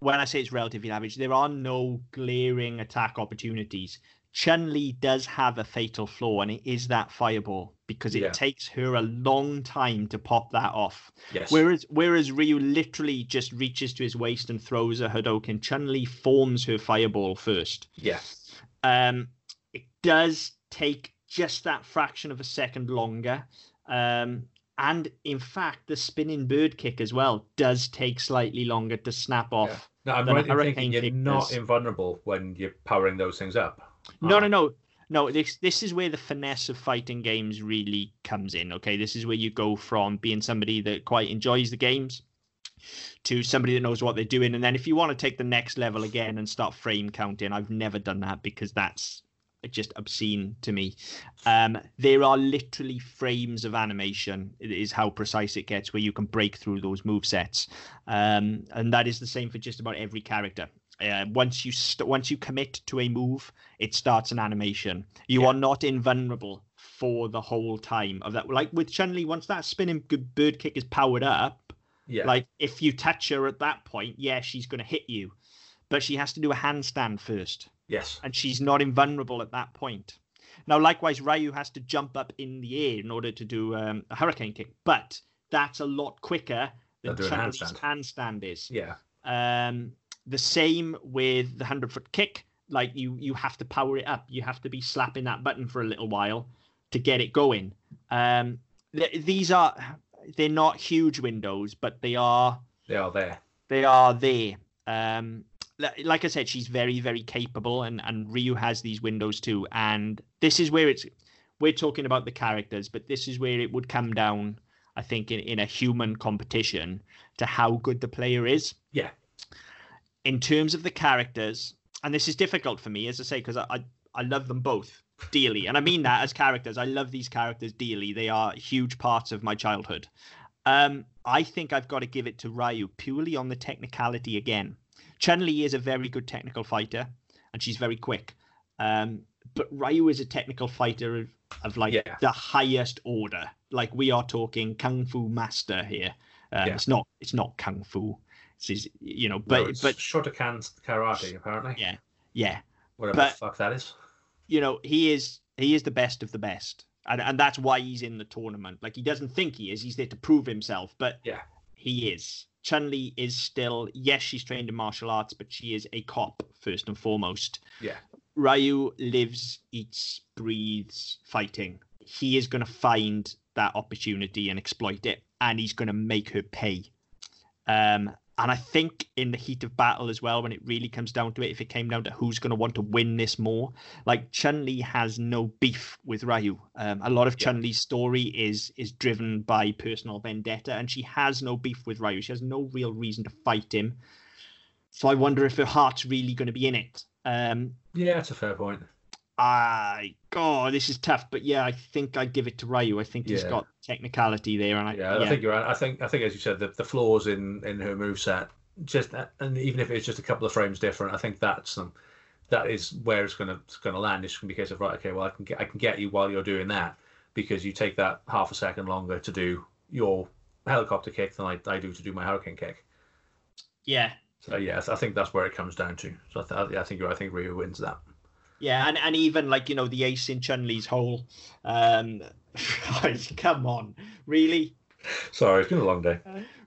when I say it's relatively average, there are no glaring attack opportunities. Chun Li does have a fatal flaw, and it is that fireball because it Yeah. takes her a long time to pop that off. yes, Whereas whereas Ryu literally just reaches to his waist and throws a Hadouken, Chun Li forms her fireball first. Yes. Um, it does take just that fraction of a second longer. Um, and in fact, the spinning bird kick as well does take slightly longer to snap off. No, I'm right in thinking you're not does. invulnerable when you're powering those things up. No, Ah, no, no. No, this this is where the finesse of fighting games really comes in. Okay, this is where you go from being somebody that quite enjoys the games to somebody that knows what they're doing, and then if you want to take the next level again and start frame counting, I've never done that because that's just obscene to me. Um, there are literally frames of animation. It is how precise it gets, where you can break through those move sets, um, and that is the same for just about every character. Uh, once you st- once you commit to a move, it starts an animation. You Yeah. are not invulnerable for the whole time of that. Like with Chun Li, once that spinning bird kick is powered up, Yeah, like if you touch her at that point, yeah, she's going to hit you, but she has to do a handstand first yes, and she's not invulnerable at that point. Now, likewise, Ryu has to jump up in the air in order to do um, a hurricane kick, but that's a lot quicker than They'll do a Chun-Li's handstand. handstand is. Yeah. Um, the same with the hundred foot kick. Like you, you have to power it up. You have to be slapping that button for a little while to get it going. Um, th- these are they're not huge windows, but they are They are there. they are there. Um, like I said, she's very very capable, and and Ryu has these windows too. And this is where it's we're talking about the characters, but this is where it would come down. I think in, in a human competition to how good the player is Yeah. in terms of the characters, and this is difficult for me, as I say, because I, I I love them both dearly, and I mean that as characters. I love these characters dearly. They are huge parts of my childhood. Um, I think I've got to give it to Ryu purely on the technicality again. Chun Li is a very good technical fighter, and she's very quick. Um, but Ryu is a technical fighter of, of like Yeah. the highest order. Like we are talking kung fu master here. Um, Yeah. It's not. It's not kung fu. It's his, you know, No, but it's but Shotokan karate, apparently. yeah, yeah. Whatever but- the fuck that is. You know, he is he is the best of the best, and and that's why he's in the tournament. Like he doesn't think he is. He's there to prove himself, but Yeah. he is. Chun Li is still yes, she's trained in martial arts, but she is a cop first and foremost. Yeah. Ryu lives, eats, breathes fighting. He is going to find that opportunity and exploit it, and he's going to make her pay. Um, and I think in the heat of battle as well, when it really comes down to it, if it came down to who's going to want to win this more, like Chun Li has no beef with Ryu. Um, a lot of Yeah. Chun Li's story is is driven by personal vendetta, and she has no beef with Ryu. She has no real reason to fight him. So I wonder if her heart's really going to be in it. Um, Yeah, it's a fair point. I God, this is tough, but yeah, I think I'd give it to Ryu. I think he's Yeah. got technicality there, and I Yeah, I think you're right. I think I think as you said, the, the flaws in in her moveset, just and even if it's just a couple of frames different, I think that's um, that is where it's gonna it's gonna land. It's gonna be a case of right, okay, well I can get I can get you while you're doing that because you take that half a second longer to do your helicopter kick than I, I do to do my hurricane kick. yeah, So yeah, I think that's where it comes down to. So I, th- I think I think Ryu wins that. Yeah, and and even like you know the ace in Chun Li's hole. Um, come on, really, Sorry, it's been a long day.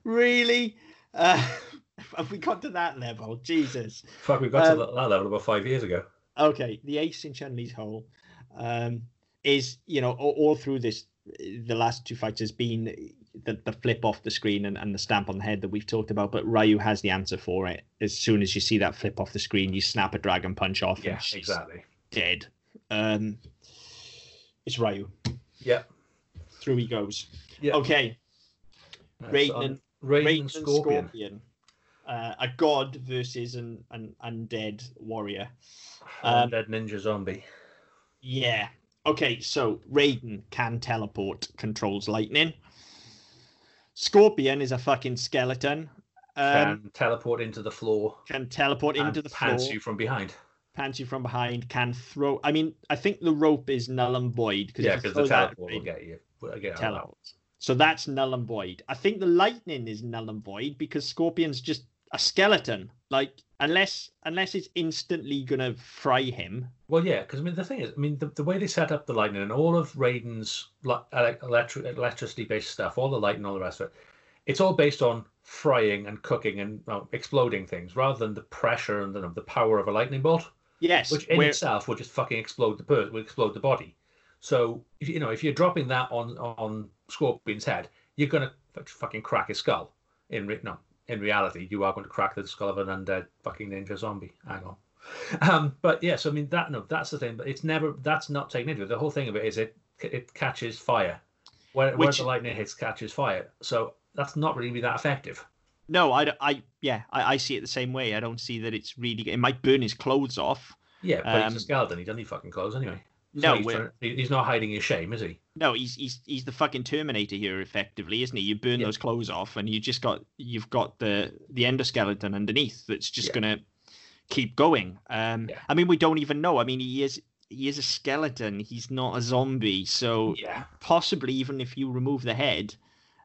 really. Uh, have we got to that level? Jesus. Fuck, we got Um, to that, that level about five years ago. okay, the ace in Chun Li's hole um, is, you know, all, all through this, the last two fights has been the, the flip off the screen and, and the stamp on the head that we've talked about. But Ryu has the answer for it. As soon as you see that flip off the screen, you snap a dragon punch off. Yeah, and she's exactly. Dead. Um, it's Ryu. Yeah. Through he goes. Yeah. Okay, That's Raiden Raiden, Raiden and Scorpion. Scorpion. Uh, a god versus an, an undead warrior. Um, Undead Ninja Zombie. Yeah. Okay, so Raiden can teleport, controls lightning. Scorpion is a fucking skeleton. Um, Can teleport into the floor. can teleport into the floor, pants you from behind. pants you from behind, can throw. I mean, I think the rope is null and void because Yeah, because the teleport will get you. will get teleport. So that's null and void. I think the lightning is null and void because Scorpion's just a skeleton. Like unless unless it's instantly gonna fry him. Well, yeah, because I mean the thing is, I mean the, the way they set up the lightning and all of Raiden's li- elec- electricity-based stuff, all the light and all the rest of it, it's all based on frying and cooking and well, exploding things rather than the pressure and the, the power of a lightning bolt, Yes, which in where- itself will just fucking explode the per- will explode the body. So if you you know if you're dropping that on on Scorpion's head, you're gonna fucking crack his skull. In re- no, in reality, you are going to crack the skull of an undead fucking ninja zombie. Hang on. Um, but yes, I mean that. No, that's the thing. But it's never. That's not taken into it. The whole thing of it is it it catches fire. Where, where the lightning hits, catches fire. So that's not really that effective. No, I, I yeah, I, I see it the same way. I don't see that it's really. It might burn his clothes off. Yeah, but he's Um, a skeleton. He doesn't need fucking clothes anyway. No, he's, trying- he's not hiding his shame, is he? No, he's he's he's the fucking Terminator here, effectively, isn't he? You burn Yeah. those clothes off, and you just got you've got the the endoskeleton underneath that's just Yeah. gonna keep going. Um, Yeah. I mean, we don't even know. I mean, he is he is a skeleton. He's not a zombie, so Yeah. possibly even if you remove the head,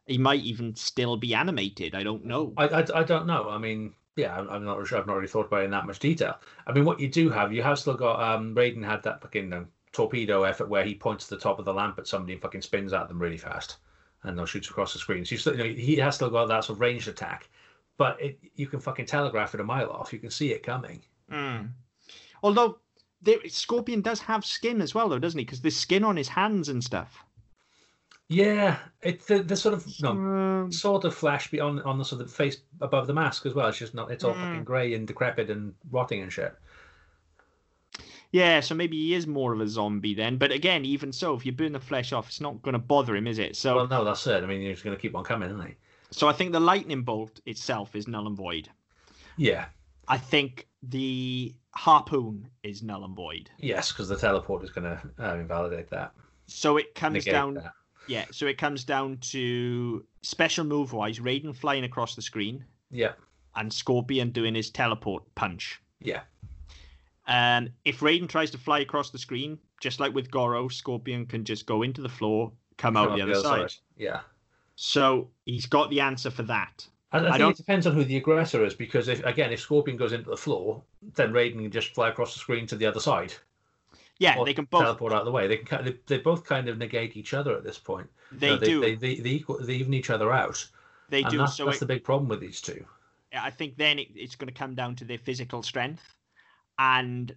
he might even still be animated. I don't know. I, I, I don't know. I mean, yeah, I'm, I'm not sure. I've not really thought about it in that much detail. I mean, what you do have, you have still got um, Raiden had that fucking um, torpedo effort where he points to the top of the lamp at somebody and fucking spins at them really fast, and they'll shoot across the screen. So still, you know, he has still got that sort of ranged attack, but it, you can fucking telegraph it a mile off. You can see it coming. Mm. Although there, Scorpion does have skin as well, though, doesn't he? Because there's skin on his hands and stuff. Yeah, it's the, the sort of no, Um, sort of flesh beyond on the sort of face above the mask as well. It's just not. It's all Mm. fucking grey and decrepit and rotting and shit. yeah, so maybe he is more of a zombie then. But again, even so, if you burn the flesh off, it's not going to bother him, is it? So, Well, no, that's it. I mean, he's going to keep on coming, isn't he? So I think the lightning bolt itself is null and void. Yeah. I think the harpoon is null and void. Yes, because the teleport is going to uh, invalidate that. So it comes Negate down. that. Yeah, so it comes down to special move wise, Raiden flying across the screen Yeah. and Scorpion doing his teleport punch. Yeah. And if Raiden tries to fly across the screen, just like with Goro, Scorpion can just go into the floor, come out Come the up other side. Yeah. So he's got the answer for that. I, I think don't- it depends on who the aggressor is because if again if Scorpion goes into the floor, then Raiden can just fly across the screen to the other side. Yeah, they can both. teleport out of the way. They can of, they both kind of negate each other at this point. They You know, do. They, they, they, equal, they even each other out. they and do. That's, So that's it, the big problem with these two. I think then it, it's going to come down to their physical strength and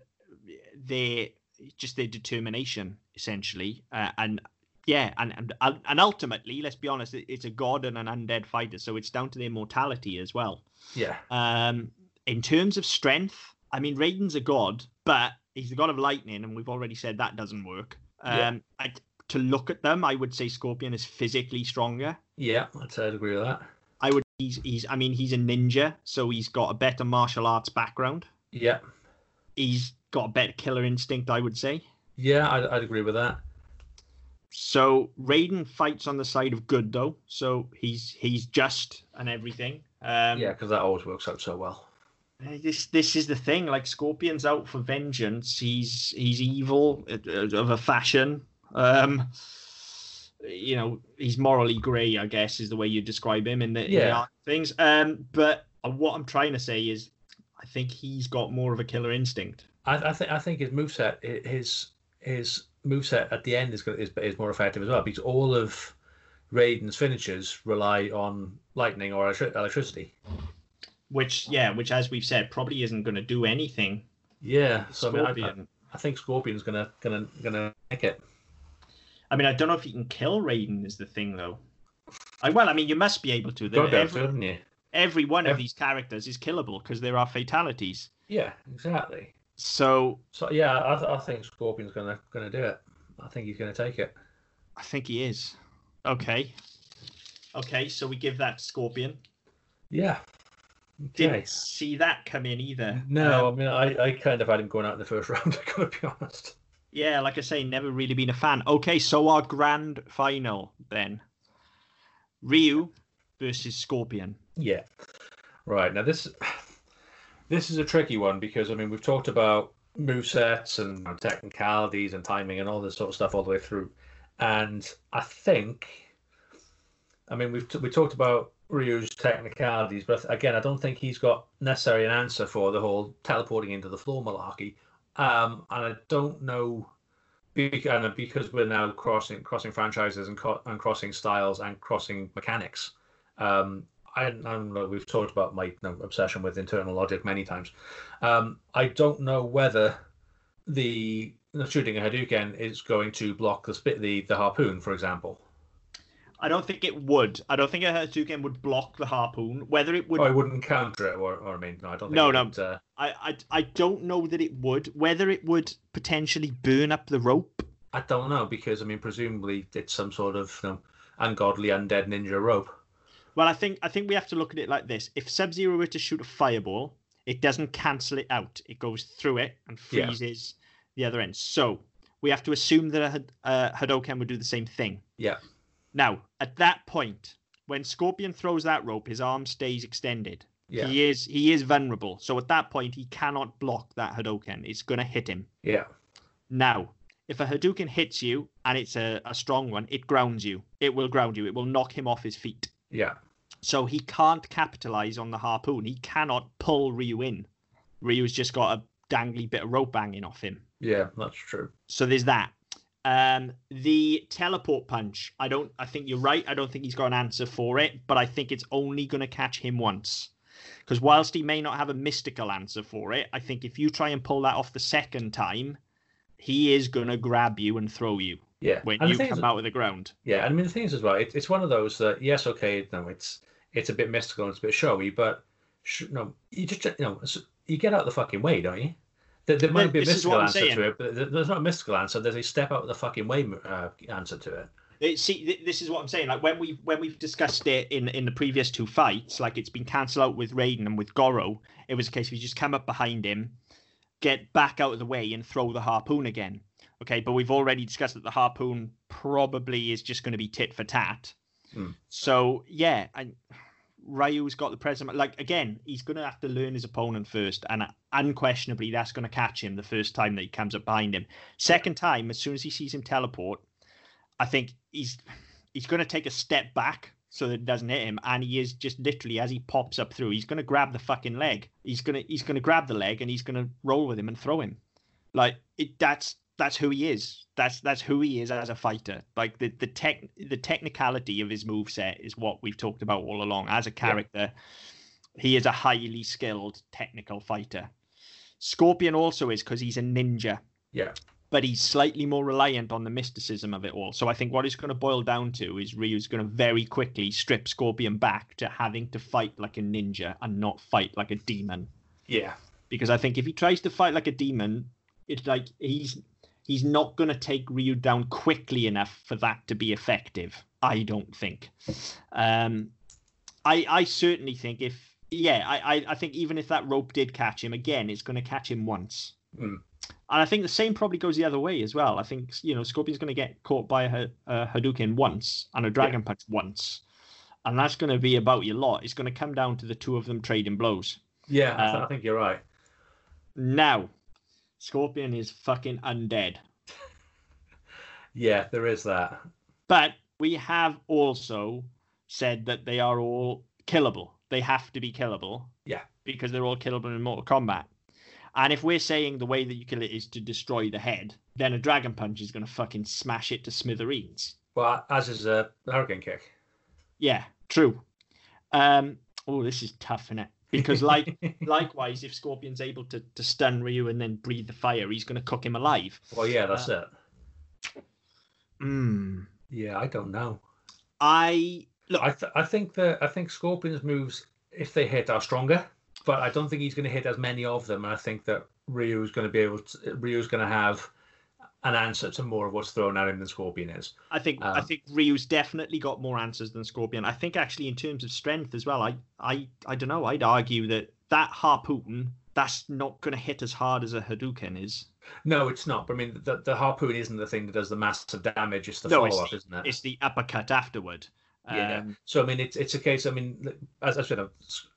their just their determination, essentially. Uh, and yeah, and, and and ultimately, let's be honest, it- it's a god and an undead fighter, so it's down to their mortality as well. Yeah. Um, in terms of strength, I mean, Raiden's a god, but he's the god of lightning, and we've already said that doesn't work. Um, Yeah. I, to look at them, I would say Scorpion is physically stronger. Yeah, I'd, I'd agree with that. I would. He's he's. I mean, he's a ninja, so he's got a better martial arts background. Yeah. He's got a better killer instinct, I would say. Yeah, I'd, I'd agree with that. So Raiden fights on the side of good, though. So he's he's just and everything. Um, Yeah, because that always works out so well. Uh, This this is the thing. Like Scorpion's out for vengeance. He's he's evil uh, of a fashion. Um, you know, he's morally grey. I guess is the way you describe him in the, in the Yeah. things. Um, but uh, what I'm trying to say is, I think he's got more of a killer instinct. I, I think I think his moveset, i- his his moveset at the end is, is is more effective as well because all of Raiden's finishers rely on lightning or electri- electricity. Which yeah, which as we've said, probably isn't going to do anything. Yeah, so I, mean, I, I, think Scorpion's gonna gonna gonna nick it. I mean, I don't know if he can kill Raiden. Is the thing though. I, well, I mean, you must be able to. Every, to, you? every one of these characters is killable because there are fatalities. Yeah, exactly. So So yeah, I, th- I think Scorpion's gonna gonna do it. I think he's gonna take it. I think he is. Okay. Okay, so we give that to Scorpion. Yeah. Didn't see that come in either. No, Um, I mean I, I kind of had him going out in the first round. I gotta be honest. yeah, like I say, never really been a fan. Okay, so our grand final then. Ryu versus Scorpion. Yeah. Right. Now this this is a tricky one because I mean we've talked about movesets and technicalities and timing and all this sort of stuff all the way through. And I think I mean we've t- we talked about Ryu's technicalities, but again I don't think he's got necessarily an answer for the whole teleporting into the floor malarkey. Um, and I don't know and because we're now crossing crossing franchises and, co- and crossing styles and crossing mechanics. Um, I, know. We've talked about my you know, obsession with internal logic many times. Um, I don't know whether the, the shooting a Hadouken is going to block the spit the, the harpoon, for example. I don't think it would. I don't think a Hadouken would block the harpoon. Whether it would Or I wouldn't counter it, or, or I mean, no, I don't think. No, it no. would, uh, I, I I don't know that it would. Whether it would potentially burn up the rope. I don't know because I mean, presumably it's some sort of you know, ungodly undead ninja rope. Well, I think I think we have to look at it like this: if Sub Zero were to shoot a fireball, it doesn't cancel it out; it goes through it and Yeah. freezes the other end. So we have to assume that a Had- uh, Hadouken would do the same thing. Yeah. Now, at that point, when Scorpion throws that rope, his arm stays extended. Yeah. He is he is vulnerable. So at that point, he cannot block that Hadouken. It's going to hit him. Yeah. Now, if a Hadouken hits you and it's a, a strong one, it grounds you. It will ground you. It will knock him off his feet. Yeah. So he can't capitalize on the harpoon. He cannot pull Ryu in. Ryu's just got a dangly bit of rope hanging off him. Yeah, that's true. So there's that. Um, the teleport punch. I don't. I think you're right. I don't think he's got an answer for it, but I think it's only going to catch him once. Because whilst he may not have a mystical answer for it, I think if you try and pull that off the second time, he is going to grab you and throw you Yeah, when and you come is- out of the ground. Yeah, and I mean the thing is as well, it, it's one of those that yes, okay, no, it's it's a bit mystical, and it's a bit showy, but sh- no, you just you know you get out of the fucking way, don't you? There, there might be a This mystical answer saying. to it, but there's not a mystical answer. There's a step out of the fucking way uh, answer to it. It, see, this is what I'm saying. Like when we when we've discussed it in in the previous two fights, like it's been cancelled out with Raiden and with Goro. It was a case of you just come up behind him, get back out of the way, and throw the harpoon again. Okay, but we've already discussed that the harpoon probably is just going to be tit for tat. Hmm. So yeah, and Ryu's got the present. Like again, he's going to have to learn his opponent first, and unquestionably, that's going to catch him the first time that he comes up behind him. Second time, as soon as he sees him teleport, I think he's he's going to take a step back so that it doesn't hit him, and he is just literally as he pops up through, he's going to grab the fucking leg. He's gonna he's going to grab the leg and he's going to roll with him and throw him. Like it, that's that's who he is. That's that's who he is as a fighter. Like the the tech the technicality of his move set is what we've talked about all along. As a character, he is a highly skilled technical fighter. Scorpion also is because he's a ninja Yeah, but he's slightly more reliant on the mysticism of it all. So I think what it's going to boil down to is Ryu's going to very quickly strip Scorpion back to having to fight like a ninja and not fight like a demon. yeah, Because I think if he tries to fight like a demon, it's like he's he's not going to take Ryu down quickly enough for that to be effective. I don't think. Um, I I certainly think if yeah, I, I think even if that rope did catch him again, it's going to catch him once. Mm. And I think the same probably goes the other way as well. I think you know Scorpion's going to get caught by a, a Hadouken once and a Dragon Punch once, and that's going to be about your lot. It's going to come down to the two of them trading blows. yeah. I, Uh, I think you're right. Now, Scorpion is fucking undead, Yeah, there is that. but we have also said that they are all killable. They have to be killable. Yeah. Because they're all killable in Mortal Kombat. And if we're saying the way that you kill it is to destroy the head, then a Dragon Punch is going to fucking smash it to smithereens. Well, as is a hurricane kick. Yeah, true. Um, oh, this is tough, isn't it? Because like likewise, if Scorpion's able to, to stun Ryu and then breathe the fire, he's going to cook him alive. well, yeah, that's Uh, it. Hmm. Yeah, I don't know. I look. I th- I think that I think Scorpion's moves, if they hit, are stronger, but I don't think he's going to hit as many of them. And I think that Ryu's going to be able to. Ryu's going to have an answer to more of what's thrown at him than Scorpion is. I think I Um, think Ryu's definitely got more answers than Scorpion. I think actually in terms of strength as well, I I I don't know. I'd argue that that harpoon that's not going to hit as hard as a Hadouken is. No, it's not. But I mean, the, the harpoon isn't the thing that does the massive damage. It's the No, follow up, isn't it? It's the uppercut afterward. Yeah. Um, So I mean, it's it's a case. I mean, as I said, uh,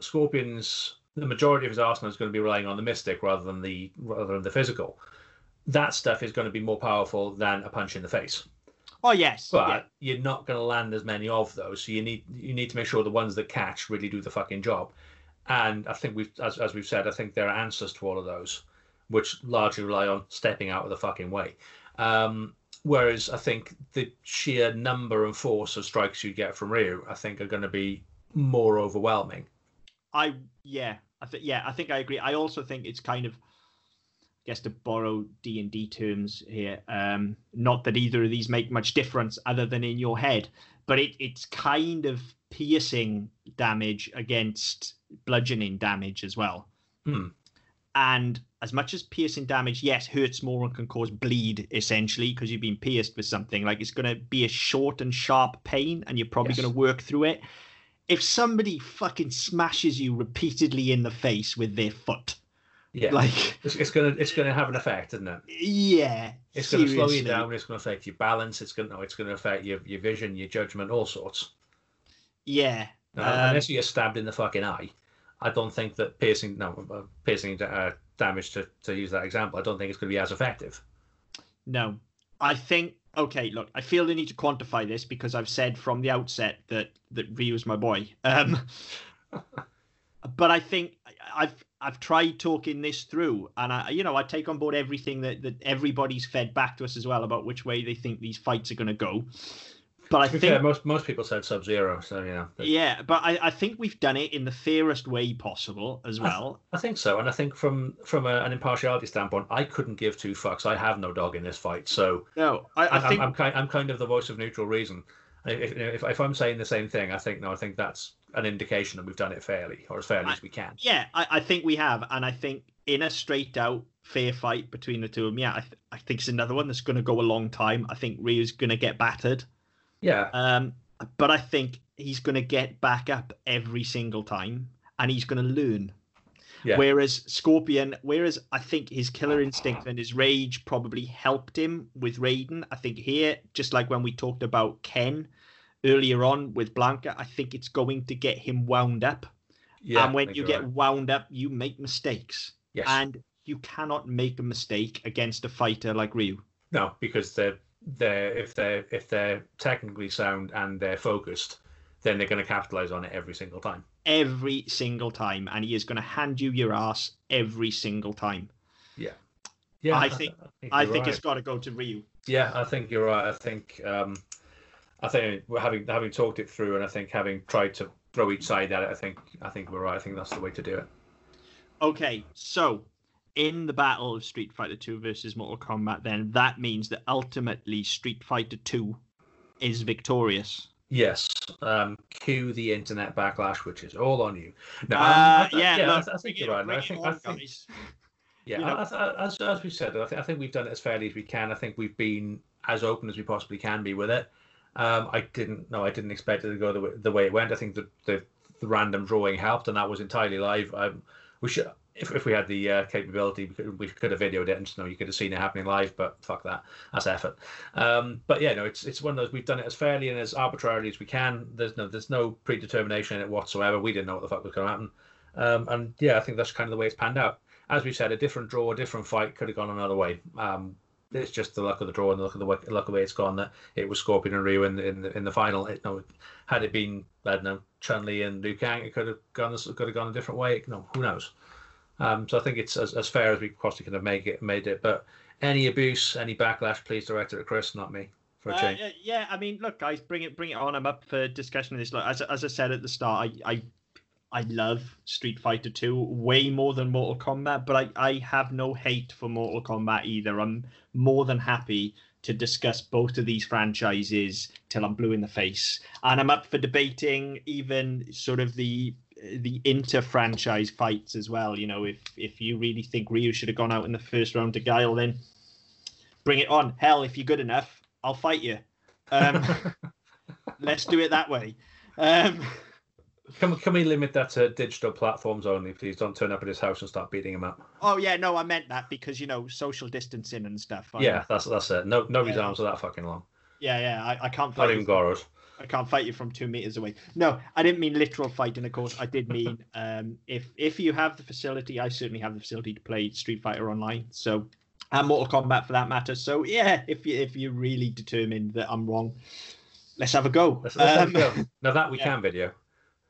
Scorpion's the majority of his arsenal is going to be relying on the mystic rather than the rather than the physical. That stuff is going to be more powerful than a punch in the face. oh yes. But yeah. you're not going to land as many of those. So you need you need to make sure the ones that catch really do the fucking job. And I think we've as as we've said, I think there are answers to all of those, which largely rely on stepping out of the fucking way. Um, whereas I think the sheer number and force of strikes you get from Ryu, I think, are going to be more overwhelming. I yeah, I think yeah, I think I agree. I also think it's kind of guess to borrow D and D terms here. Um, not that either of these make much difference other than in your head, but it, it's kind of piercing damage against bludgeoning damage as well. Hmm. And as much as piercing damage, yes, hurts more and can cause bleed essentially because you've been pierced with something. Like it's going to be a short and sharp pain, and you're probably Yes. going to work through it. If somebody fucking smashes you repeatedly in the face with their foot, Yeah, like it's, it's gonna it's gonna have an effect, isn't it? yeah, It's going to slow you down. It's going to affect your balance. It's going to it's to affect your your vision, your judgment, all sorts. Yeah, Um, unless you get stabbed in the fucking eye, I don't think that piercing no uh, piercing uh, damage to, to use that example. I don't think it's going to be as effective. No, I think okay. Look, I feel the need to quantify this because I've said from the outset that that Ryu's my boy. Um, but I think I've I've tried talking this through, and I, you know, I take on board everything that that everybody's fed back to us as well about which way they think these fights are going to go. But I think fair, most most people said Sub Zero, so know. But... Yeah, but I, I think we've done it in the fairest way possible as well. I, I think so, and I think from from a, an impartiality standpoint, I couldn't give two fucks. I have no dog in this fight, so no, I, I think I'm, I'm, kind I'm kind of the voice of neutral reason. If, if, if I'm saying the same thing, I think no, I think that's an indication that we've done it fairly, or as fairly I, as we can. Yeah, I, I think we have, and I think in a straight out fair fight between the two of them, yeah, I, th- I think it's another one that's going to go a long time. I think Ryu's going to get battered. Yeah. Um, but I think he's going to get back up every single time, and he's going to learn. Yeah. Whereas Scorpion, whereas I think his killer instinct and his rage probably helped him with Raiden. I think here, just like when we talked about Ken earlier on with Blanka, I think it's going to get him wound up. Yeah, and when you get right. wound up, you make mistakes. Yes. And you cannot make a mistake against a fighter like Ryu. No, because they're they're if they're if they're technically sound and they're focused, then they're going to capitalize on it every single time. Every single time, and he is going to hand you your ass every single time. Yeah, yeah. I think I think, I think right. it's got to go to Ryu. Yeah, I think you're right. I think um, I think we're having having talked it through, and I think having tried to throw each side at it, I think I think we're right. I think that's the way to do it. Okay, so in the battle of Street Fighter 2 versus Mortal Kombat, then that means that ultimately Street Fighter 2 is victorious. Yes. Um, cue the internet backlash, which is all on you. No, uh, I, yeah, yeah look, I, I, think you're right. I think, on, I think, yeah, you know, as, as we said, I think, I think we've done it as fairly as we can. I think we've been as open as we possibly can be with it. Um, I didn't no, I didn't expect it to go the way, the way it went. I think the, the, the random drawing helped, and that was entirely live. Um, we should if, if we had the uh, capability, we could, we could have videoed it and you know you could have seen it happening live. But fuck that, that's effort. Um, but yeah, no, it's it's one of those we've done it as fairly and as arbitrarily as we can. There's no there's no predetermination in it whatsoever. We didn't know what the fuck was going to happen, um, and yeah, I think that's kind of the way it's panned out. As we said, a different draw, a different fight could have gone another way. Um, it's just the luck of the draw and the luck of the, way, luck of the way it's gone that it was Scorpion and Ryu in the, in the, in the final. It, no, had it been I don't know Chun Li and Liu Kang, it could have gone could have gone a different way. No, who knows? Um, so I think it's as, as fair as we possibly could have made it. Made it, but any abuse, any backlash, please direct it at Chris, not me. For a uh, change. yeah, I mean, look, guys, bring it, bring it on. I'm up for discussion of this. Look, as as I said at the start, I, I I love Street Fighter 2 way more than Mortal Kombat, but I, I have no hate for Mortal Kombat either. I'm more than happy to discuss both of these franchises till I'm blue in the face. And I'm up for debating even sort of the the inter franchise fights as well. You know, if if you really think Ryu should have gone out in the first round to Guile, then bring it on. Hell, if you're good enough, I'll fight you. Um, let's do it that way. Um, can, we, can we limit that to digital platforms only, please? Don't turn up at his house and start beating him up. Oh yeah, no, I meant that because you know social distancing and stuff. I yeah, that's that's it. No, nobody's yeah. arms are that fucking long. Yeah, yeah, I, I can't. Not even Goro's. I can't fight you from two meters away. No, I didn't mean literal fighting. Of course, I did mean um, if if you have the facility, I certainly have the facility to play Street Fighter online. So, and Mortal Kombat for that matter. So yeah, if you if you're really determined that I'm wrong, let's have a go. Let's, let's um, have a go. Now that we yeah. can video.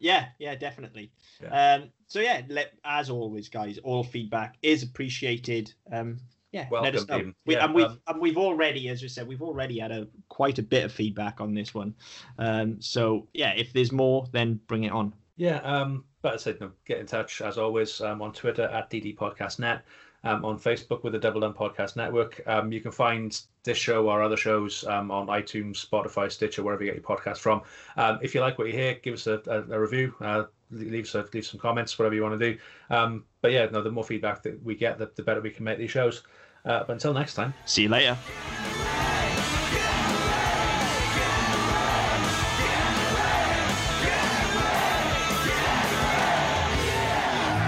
Yeah, yeah, definitely. Yeah. Um, so yeah, let, as always, guys, all feedback is appreciated. Um, yeah, Welcome, let us know. We, yeah, and we've um, and we've already, as we said, we've already had a quite a bit of feedback on this one. Um, so yeah, if there's more, then bring it on. Yeah, um, but I said, no, get in touch as always um, on Twitter at DD Podcast Net, um, on Facebook with the Double Down Podcast Network. Um, you can find this show or other shows um, on iTunes, Spotify, Stitcher, wherever you get your podcast from. Um, if you like what you hear, give us a, a, a review. Uh, leave some leave some comments, whatever you want to do. Um, but yeah, no, the more feedback that we get, the, the better we can make these shows. Uh, but until next time, see you later.